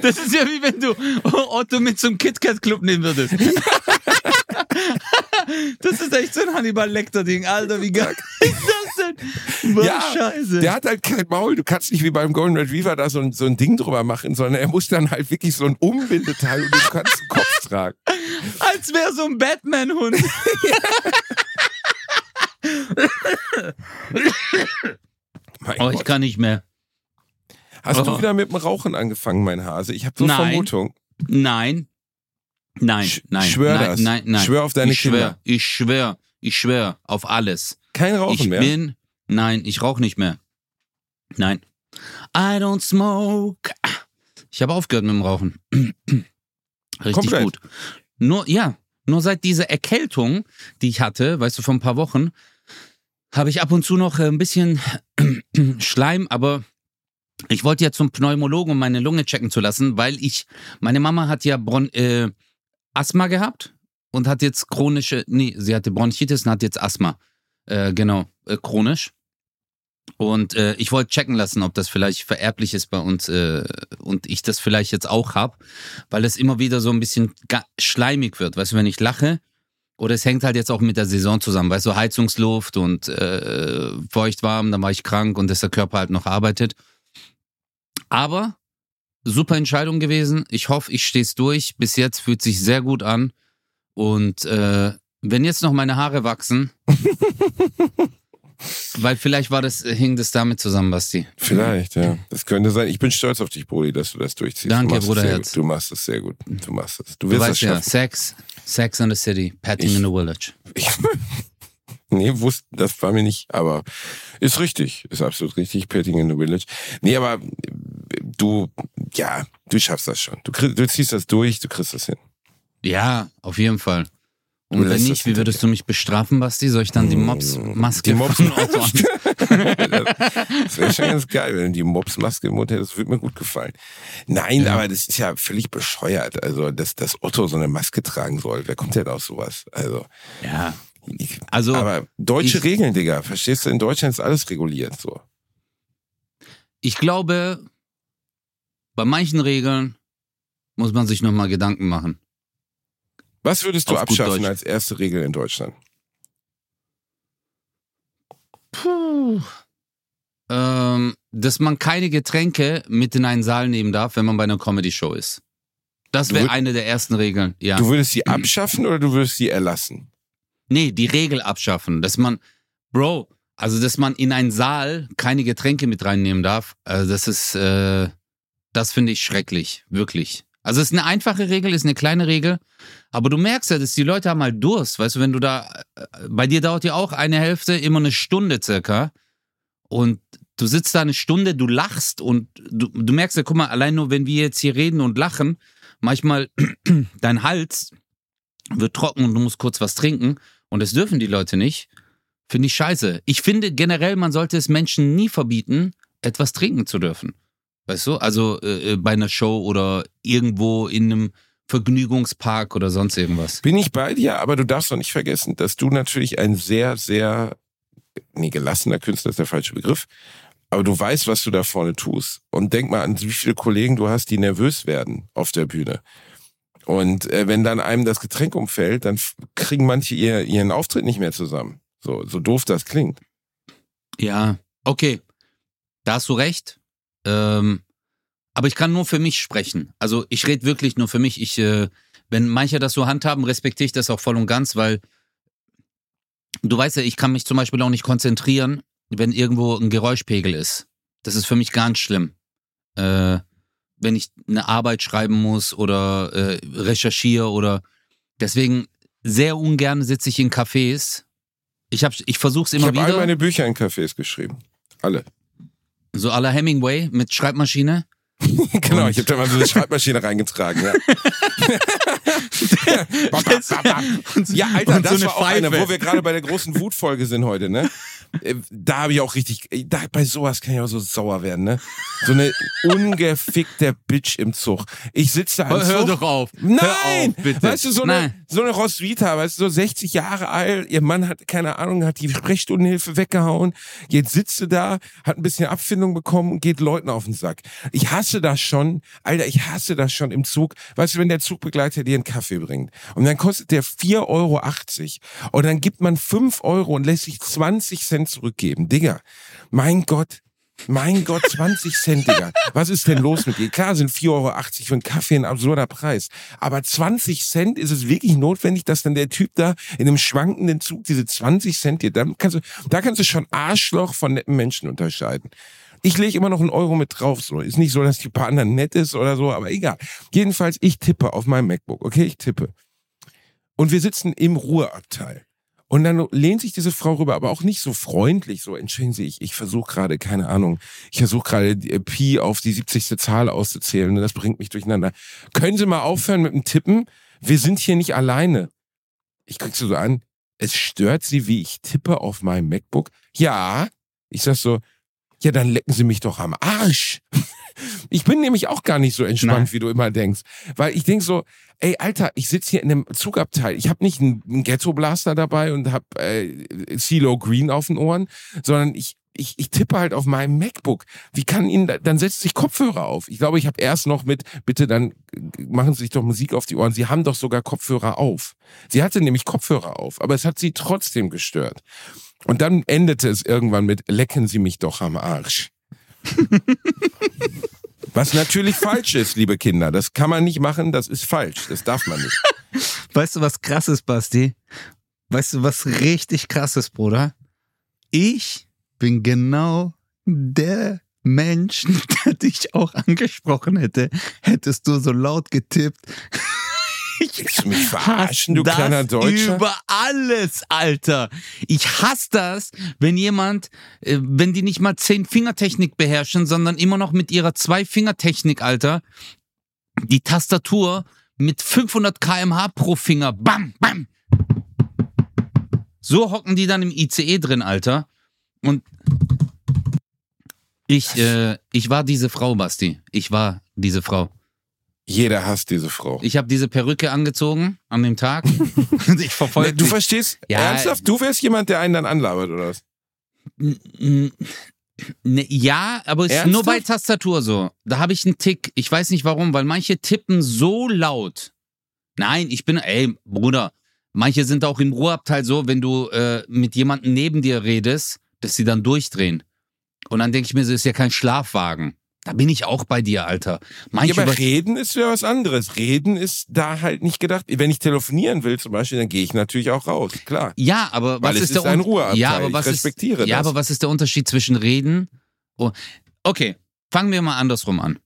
Das ist ja wie wenn du Otto mit zum KitKat Club nehmen würdest. Das ist echt so ein Hannibal Lecter Ding, Alter, wie geil ist das denn? Boah,
Ja,
Scheiße.
Der hat halt kein Maul. Du kannst nicht wie beim Golden Retriever da so ein, so ein Ding drüber machen, sondern er muss dann halt wirklich so ein Umbindeteil und du kannst einen Kopf tragen.
Als wäre so ein Batman-Hund.
Mein
Oh, ich kann nicht mehr.
Hast du
Oh.
wieder mit dem Rauchen angefangen, mein Hase? Ich habe so
Nein.
Vermutung.
Nein. Nein, nein.
schwör
nein,
das.
Nein, nein.
Schwör auf deine
ich schwör,
Kinder.
Ich schwör, ich schwör auf alles.
Kein Rauchen
ich
mehr.
bin, nein, ich rauche nicht mehr. Nein. I don't smoke. Ich habe aufgehört mit dem Rauchen. Richtig
Komplett.
gut. Nur, ja, nur seit dieser Erkältung, die ich hatte, weißt du, vor ein paar Wochen, habe ich ab und zu noch äh, ein bisschen Schleim, aber ich wollte ja zum Pneumologen, um meine Lunge checken zu lassen, weil ich, meine Mama hat ja Bron äh, Asthma gehabt und hat jetzt chronische, nee, sie hatte Bronchitis und hat jetzt Asthma. Äh, genau, äh, chronisch. Und äh, ich wollte checken lassen, ob das vielleicht vererblich ist bei uns äh, und ich das vielleicht jetzt auch hab, weil es immer wieder so ein bisschen schleimig wird. Weißt du, wenn ich lache, oder es hängt halt jetzt auch mit der Saison zusammen, weißt du, Heizungsluft und äh, feuchtwarm, dann war ich krank und dass der Körper halt noch arbeitet. Aber super Entscheidung gewesen. Ich hoffe, ich stehe es durch. Bis jetzt fühlt sich sehr gut an. Und äh, wenn jetzt noch meine Haare wachsen, weil vielleicht war das, hing das damit zusammen, Basti.
Vielleicht, ja. Das könnte sein. Ich bin stolz auf dich, Brody, dass du das durchziehst.
Danke,
du
Bruderherz.
Du machst es sehr gut. Du machst es. Du
Du
wirst das
weißt ja. Sex, Sex in the City, Patting
Ich-
in the Village.
Ich, nee, wusste, das war mir nicht, aber ist richtig. Ist absolut richtig. Petting in the Village. Nee, aber äh, du, ja, du schaffst das schon. Du, du ziehst das durch, du kriegst das hin.
Ja, auf jeden Fall.
Du
Und wenn nicht, wie würdest du mich bestrafen, Basti? Soll ich dann die Mops-Maske
Die Mops? Das wäre schon ganz geil, wenn du die Mopsmaske im Mund hättest. Das würde mir gut gefallen. Nein,
Ja.
aber das ist ja völlig bescheuert. Also, dass, dass Otto so eine Maske tragen soll. Wer kommt denn auf sowas? Also,
Ja,
ich,
also
aber deutsche
ich-
Regeln, Digga. Verstehst du? In Deutschland ist alles reguliert. So.
ich glaube, bei manchen Regeln muss man sich nochmal Gedanken machen.
Was würdest du abschaffen als erste Regel in Deutschland?
Puh. Ähm, dass man keine Getränke mit in einen Saal nehmen darf, wenn man bei einer Comedy-Show ist. Das wäre eine der ersten Regeln, ja.
Du würdest sie abschaffen oder du würdest sie erlassen?
Nee, die Regel abschaffen, dass man, Bro, also dass man in einen Saal keine Getränke mit reinnehmen darf, also das ist, äh, das finde ich schrecklich, wirklich. Also es ist eine einfache Regel, ist eine kleine Regel, aber du merkst ja, dass die Leute haben halt Durst, weißt du, wenn du da, äh, bei dir dauert ja auch eine Hälfte immer eine Stunde circa und du sitzt da eine Stunde, du lachst und du, du merkst ja, guck mal, allein nur wenn wir jetzt hier reden und lachen, manchmal dein Hals wird trocken und du musst kurz was trinken und das dürfen die Leute nicht, finde ich scheiße. Ich finde generell, man sollte es Menschen nie verbieten, etwas trinken zu dürfen. Weißt du? Also äh, äh, bei einer Show oder irgendwo in einem Vergnügungspark oder sonst irgendwas.
Bin ich bei dir, aber du darfst doch nicht vergessen, dass du natürlich ein sehr, sehr, nee, gelassener Künstler ist der falsche Begriff, aber du weißt, was du da vorne tust. Und denk mal an, wie viele Kollegen du hast, die nervös werden auf der Bühne. Und äh, wenn dann einem das Getränk umfällt, dann kriegen manche ihr, ihren Auftritt nicht mehr zusammen. So, so doof das klingt.
Ja, okay. Da hast du recht. Ähm, aber ich kann nur für mich sprechen. Also ich rede wirklich nur für mich. Ich, äh, wenn manche das so handhaben, respektiere ich das auch voll und ganz, weil du weißt ja, ich kann mich zum Beispiel auch nicht konzentrieren, wenn irgendwo ein Geräuschpegel ist. Das ist für mich ganz schlimm. Äh, wenn ich eine Arbeit schreiben muss oder äh, recherchiere oder deswegen sehr ungern sitze ich in Cafés. Ich, hab, ich versuche es
Ich
immer
habe all
wieder.
meine Bücher in Cafés geschrieben. Alle.
So aller Hemingway mit Schreibmaschine.
genau,
Und-
ich habe da mal so eine Schreibmaschine reingetragen. Ja, ja Alter,
Und so
das
eine
war auch
Pfeife.
wo wir gerade bei der großen Wutfolge sind heute, ne? Äh, da habe ich auch richtig, äh, da, bei sowas kann ich auch so sauer werden, ne? So eine ungefickte Bitch im Zug. Ich sitze da im
Hör
Zug.
doch auf.
Nein!
Hör auf, bitte.
Weißt du, so eine, so eine Roswitha, weißt du, so 60 Jahre alt, ihr Mann hat, keine Ahnung, hat die Sprechstundenhilfe weggehauen, jetzt sitzt sie da, hat ein bisschen Abfindung bekommen und geht Leuten auf den Sack. Ich hasse das schon, Alter, ich hasse das schon im Zug. Weißt du, wenn der Zugbegleiter dir einen Kaffee bringt und dann kostet der 4,80 Euro und dann gibt man 5 Euro und lässt sich 20 Cent zurückgeben. Digga, mein Gott, mein Gott, 20 Cent, Digga. Was ist denn los mit dir? Klar sind 4,80 Euro für einen Kaffee ein absurder Preis. Aber 20 Cent, ist es wirklich notwendig, dass dann der Typ da in einem schwankenden Zug diese 20 Cent dir, dann kannst du, da kannst du schon Arschloch von netten Menschen unterscheiden. Ich lege immer noch einen Euro mit drauf, so. Ist nicht so, dass die paar anderen nett ist oder so, aber egal. Jedenfalls, ich tippe auf meinem MacBook, okay? Ich tippe. Und wir sitzen im Ruheabteil. Und dann lehnt sich diese Frau rüber, aber auch nicht so freundlich, so entschuldigen Sie, ich, ich versuche gerade, keine Ahnung, ich versuche gerade äh, Pi auf die 70. Zahl auszuzählen und das bringt mich durcheinander. Können Sie mal aufhören mit dem Tippen? Wir sind hier nicht alleine. Ich sie so an, es stört Sie, wie ich tippe auf meinem MacBook? Ja. Ich sag so, ja, dann lecken Sie mich doch am Arsch. Ich bin nämlich auch gar nicht so entspannt,
Nein.
wie du immer denkst. Weil ich denk so, ey, Alter, ich sitze hier in einem Zugabteil. Ich habe nicht einen, Ghetto-Blaster dabei und habe äh, CeeLo Green auf den Ohren, sondern ich, ich, ich tippe halt auf meinem MacBook. Wie kann Ihnen, da- dann setzt sich Kopfhörer auf. Ich glaube, ich habe erst noch mit, bitte dann machen Sie sich doch Musik auf die Ohren. Sie haben doch sogar Kopfhörer auf. Sie hatte nämlich Kopfhörer auf, aber es hat sie trotzdem gestört. Und dann endete es irgendwann mit, lecken Sie mich doch am Arsch. Was natürlich falsch ist, liebe Kinder. Das kann man nicht machen, das ist falsch. Das darf man nicht.
Weißt du, was krass ist, Basti? Weißt du, was richtig krass ist, Bruder? Ich bin genau der Mensch, der dich auch angesprochen hätte, hättest du so laut getippt. Ich
Willst du mich verarschen, du kleiner Deutscher?
Über alles, Alter. Ich hasse das, wenn jemand, äh, wenn die nicht mal zehn Fingertechnik beherrschen, sondern immer noch mit ihrer zwei Fingertechnik, Alter, die Tastatur mit 500 kmh pro Finger, bam, bam. So hocken die dann im ICE drin, Alter. Und ich, äh, ich war diese Frau, Basti. Ich war diese Frau.
Jeder hasst diese Frau.
Ich habe diese Perücke angezogen an dem Tag. Ich verfolge
du verstehst?
Ja.
Ernsthaft? Du wärst jemand, der einen dann anlabert, oder was?
Ne, ja, aber es ist nur bei Tastatur so. Da habe ich einen Tick. Ich weiß nicht warum, weil manche tippen so laut. Nein, ich bin, ey, Bruder, manche sind auch im Ruheabteil so, wenn du äh, mit jemandem neben dir redest, dass sie dann durchdrehen. Und dann denke ich mir, so ist ja kein Schlafwagen. Da bin ich auch bei dir, Alter. Manche
Ja, aber reden ist ja was anderes. Reden ist da halt nicht gedacht. Wenn ich telefonieren will zum Beispiel, dann gehe ich natürlich auch raus. Klar.
Ja, aber was
Weil
ist
ist
der
ein
Un-
Ruheabteil.
Ja, aber
Ich
was
respektiere
ist, Ja,
das.
aber was ist der Unterschied zwischen Reden und Okay, fangen wir mal andersrum an.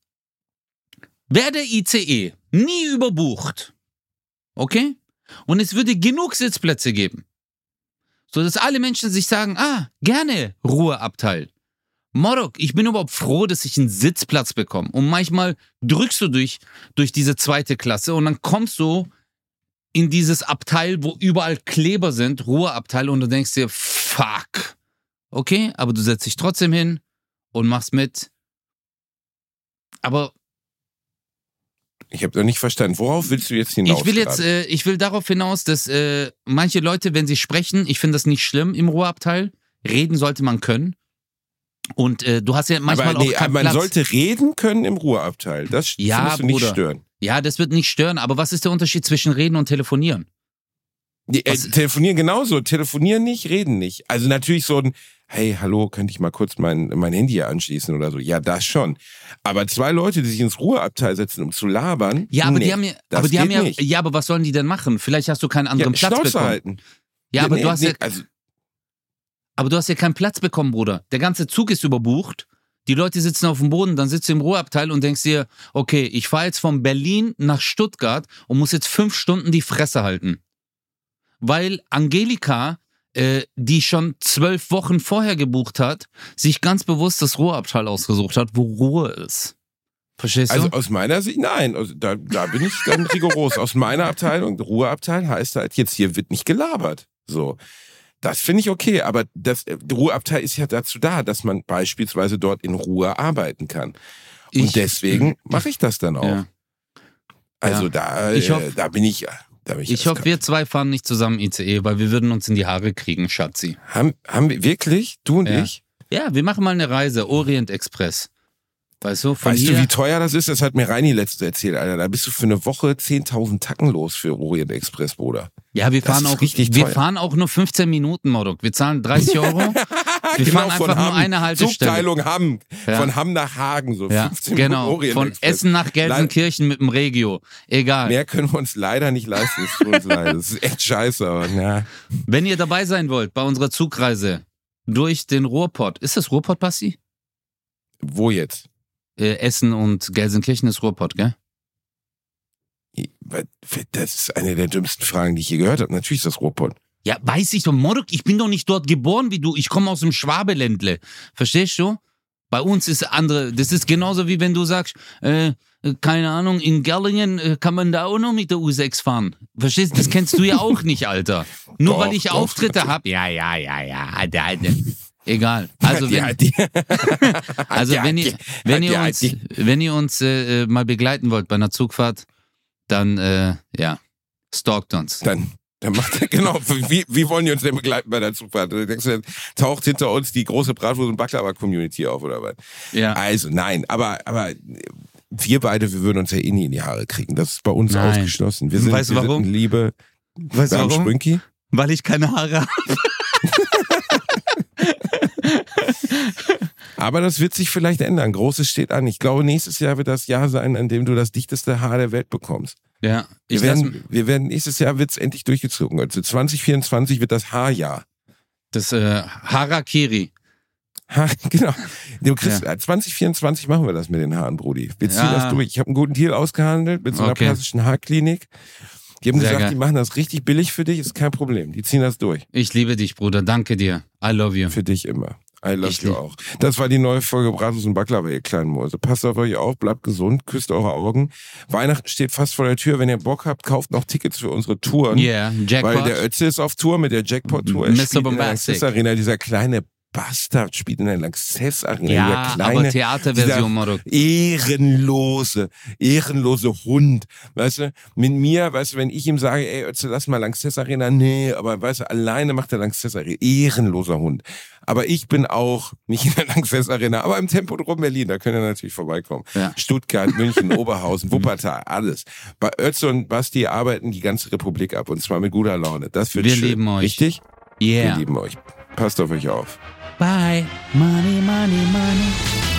Wäre der ICE nie überbucht, okay? Und es würde genug Sitzplätze geben, so dass alle Menschen sich sagen, ah, gerne Ruheabteil. Morok, ich bin überhaupt froh, dass ich einen Sitzplatz bekomme. Und manchmal drückst du durch, durch diese zweite Klasse und dann kommst du in dieses Abteil, wo überall Kleber sind, Ruheabteil, und du denkst dir, fuck. Okay, aber du setzt dich trotzdem hin und machst mit. Aber
Ich habe da nicht verstanden. Worauf willst du jetzt hinaus?
ich will jetzt, äh, ich will darauf hinaus, dass äh, manche Leute, wenn sie sprechen, ich finde das nicht schlimm im Ruheabteil. Reden sollte man können. Und äh, du hast ja manchmal
aber nee,
auch keinen
man
Platz.
sollte reden können im Ruheabteil. Das
Ja,
du nicht
Bruder.
stören.
ja, das wird nicht stören, aber was ist der Unterschied zwischen Reden und Telefonieren?
Nee, äh, telefonieren genauso. Telefonieren nicht, reden nicht. Also natürlich so ein, hey, hallo, könnte ich mal kurz mein, mein Handy hier anschließen oder so. Ja, das schon. Aber zwei Leute, die sich ins Ruheabteil setzen, um zu labern.
Ja, aber
nee,
die haben ja,
das
aber die haben ja,
nicht.
ja, aber was sollen die denn machen? Vielleicht hast du keinen anderen
ja,
Platz
Schnauze
bekommen.
halten.
Ja, aber
nee,
du hast ja,
also,
aber du hast ja keinen Platz bekommen, Bruder. Der ganze Zug ist überbucht. Die Leute sitzen auf dem Boden, dann sitzt du im Ruheabteil und denkst dir, okay, ich fahre jetzt von Berlin nach Stuttgart und muss jetzt fünf Stunden die Fresse halten. Weil Angelika, äh, die schon zwölf Wochen vorher gebucht hat, sich ganz bewusst das Ruheabteil ausgesucht hat, wo Ruhe ist. Verstehst
also
du?
aus meiner Sicht, nein, also da, da bin ich dann rigoros. Aus meiner Abteilung, Ruheabteil heißt halt, jetzt hier wird nicht gelabert. So. Das finde ich okay, aber das äh, Ruheabteil ist ja dazu da, dass man beispielsweise dort in Ruhe arbeiten kann. Und
Ich-
deswegen mache ich das dann auch.
Ja.
Also
Ja.
da,
Ich
äh,
hoff-
da bin ich, da bin ich.
Ich hoffe, wir zwei fahren nicht zusammen ICE, weil wir würden uns in die Haare kriegen, Schatzi.
haben, haben wir wirklich du und
Ja.
ich.
Ja, wir machen mal eine Reise, Orient Express. Weißt du,
Weißt du, wie teuer das ist? Das hat mir Reini letztens erzählt, Alter. Da bist du für eine Woche 10.000 Tacken los für Orient Express, Bruder.
ja, wir fahren auch,
richtig
wir
teuer.
fahren auch nur 15 Minuten, Modok. Wir zahlen 30 Euro. Wir
Genau,
fahren einfach nur eine Haltestelle.
Zugteilung Hamm.
Ja.
Von Hamm nach Hagen, so
Ja,
15
genau.
Minuten Orient
Von
Express.
Essen nach Gelsenkirchen mit dem Regio. Egal.
Mehr können wir uns leider nicht leisten. Es tut uns leid. Das ist echt scheiße, aber na.
Wenn ihr dabei sein wollt bei unserer Zugreise durch den Ruhrpott, ist das Ruhrpott, Basti?
Wo jetzt?
Äh, Essen und Gelsenkirchen ist Ruhrpott, gell?
Das ist eine der dümmsten Fragen, die ich je gehört habe. Natürlich ist das Ruhrpott.
Ja, weiß ich doch, Modok, ich bin doch nicht dort geboren wie du. Ich komme aus dem Schwabeländle. Verstehst du? Bei uns ist andere, das ist genauso wie wenn du sagst, äh, keine Ahnung, in Gerlingen äh, kann man da auch noch mit der U6 fahren. Verstehst du? Das kennst du ja auch nicht, Alter. Nur
Doch,
weil ich
doch.
Auftritte hab. Ja, ja, ja, ja. Da, da. Egal. Also wenn, also wenn ihr, wenn ihr uns, wenn ihr uns äh, mal begleiten wollt bei einer Zugfahrt, dann äh, ja, stalkt uns.
Dann, dann macht er, genau, wie, wie wollen die uns denn begleiten bei der Zugfahrt? Du denkst, du, taucht hinter uns die große Bratwurst- und Baklava-Community auf, oder was?
Ja.
Also, nein, aber, aber wir beide, wir würden uns ja eh nie in die Haare kriegen. Das ist bei uns
Nein.
ausgeschlossen. Wir sind,
Weißt du
wir
warum?
sind Liebe.
Weißt
Beim Sprünki.
Weil ich keine Haare habe.
Aber das wird sich vielleicht ändern. Großes steht an. Ich glaube, nächstes Jahr wird das Jahr sein, an dem du das dichteste Haar der Welt bekommst.
Ja, ich
Wir werden, wir werden nächstes Jahr wird's endlich durchgezogen. Also 2024 wird das Haarjahr.
das äh, Harakiri.
Ha, genau. Du kriegst, 2024 machen wir das mit den Haaren, Brudi. Wir ziehen
Ja.
das durch. Ich habe einen guten Deal ausgehandelt mit so einer
Okay.
plastischen Haarklinik. Die haben
Sehr
gesagt,
geil.
die machen das richtig billig für dich, ist kein Problem. Die ziehen das durch.
Ich liebe dich, Bruder. Danke dir. I love you.
Für dich immer. I love
Ich
you auch. Das war die neue Folge Bratwurst und Baklava, ihr kleinen Mäuse. Passt auf euch auf, bleibt gesund, küsst eure Augen. Weihnachten steht fast vor der Tür. Wenn ihr Bock habt, kauft noch Tickets für unsere Touren.
Yeah,
Weil
Jackpot.
der Ötze ist auf Tour mit der Jackpot-Tour.
Mr.
spielt in der
Bombastic.
Arena. Dieser kleine Bastard spielt in der Lanxess Arena.
ja,
kleine,
aber Theaterversion, Modok.
ehrenlose, ehrenlose Hund. Weißt du, mit mir, weißt du, wenn ich ihm sage, ey, Ötze, lass mal Lanxess Arena, nee, aber weißt du, alleine macht der Lanxess Arena. Ehrenloser Hund. Aber ich bin auch nicht in der Lanxess Arena, aber im Tempodrom Berlin, da könnt ihr natürlich vorbeikommen.
Ja.
Stuttgart, München, Oberhausen, Wuppertal, alles. Bei Ötze und Basti arbeiten die ganze Republik ab und zwar mit guter Laune. Das wird
Wir
schön.
lieben euch.
Richtig? Wir
Yeah.
lieben euch. Passt auf euch auf.
Bye. Money, money, money.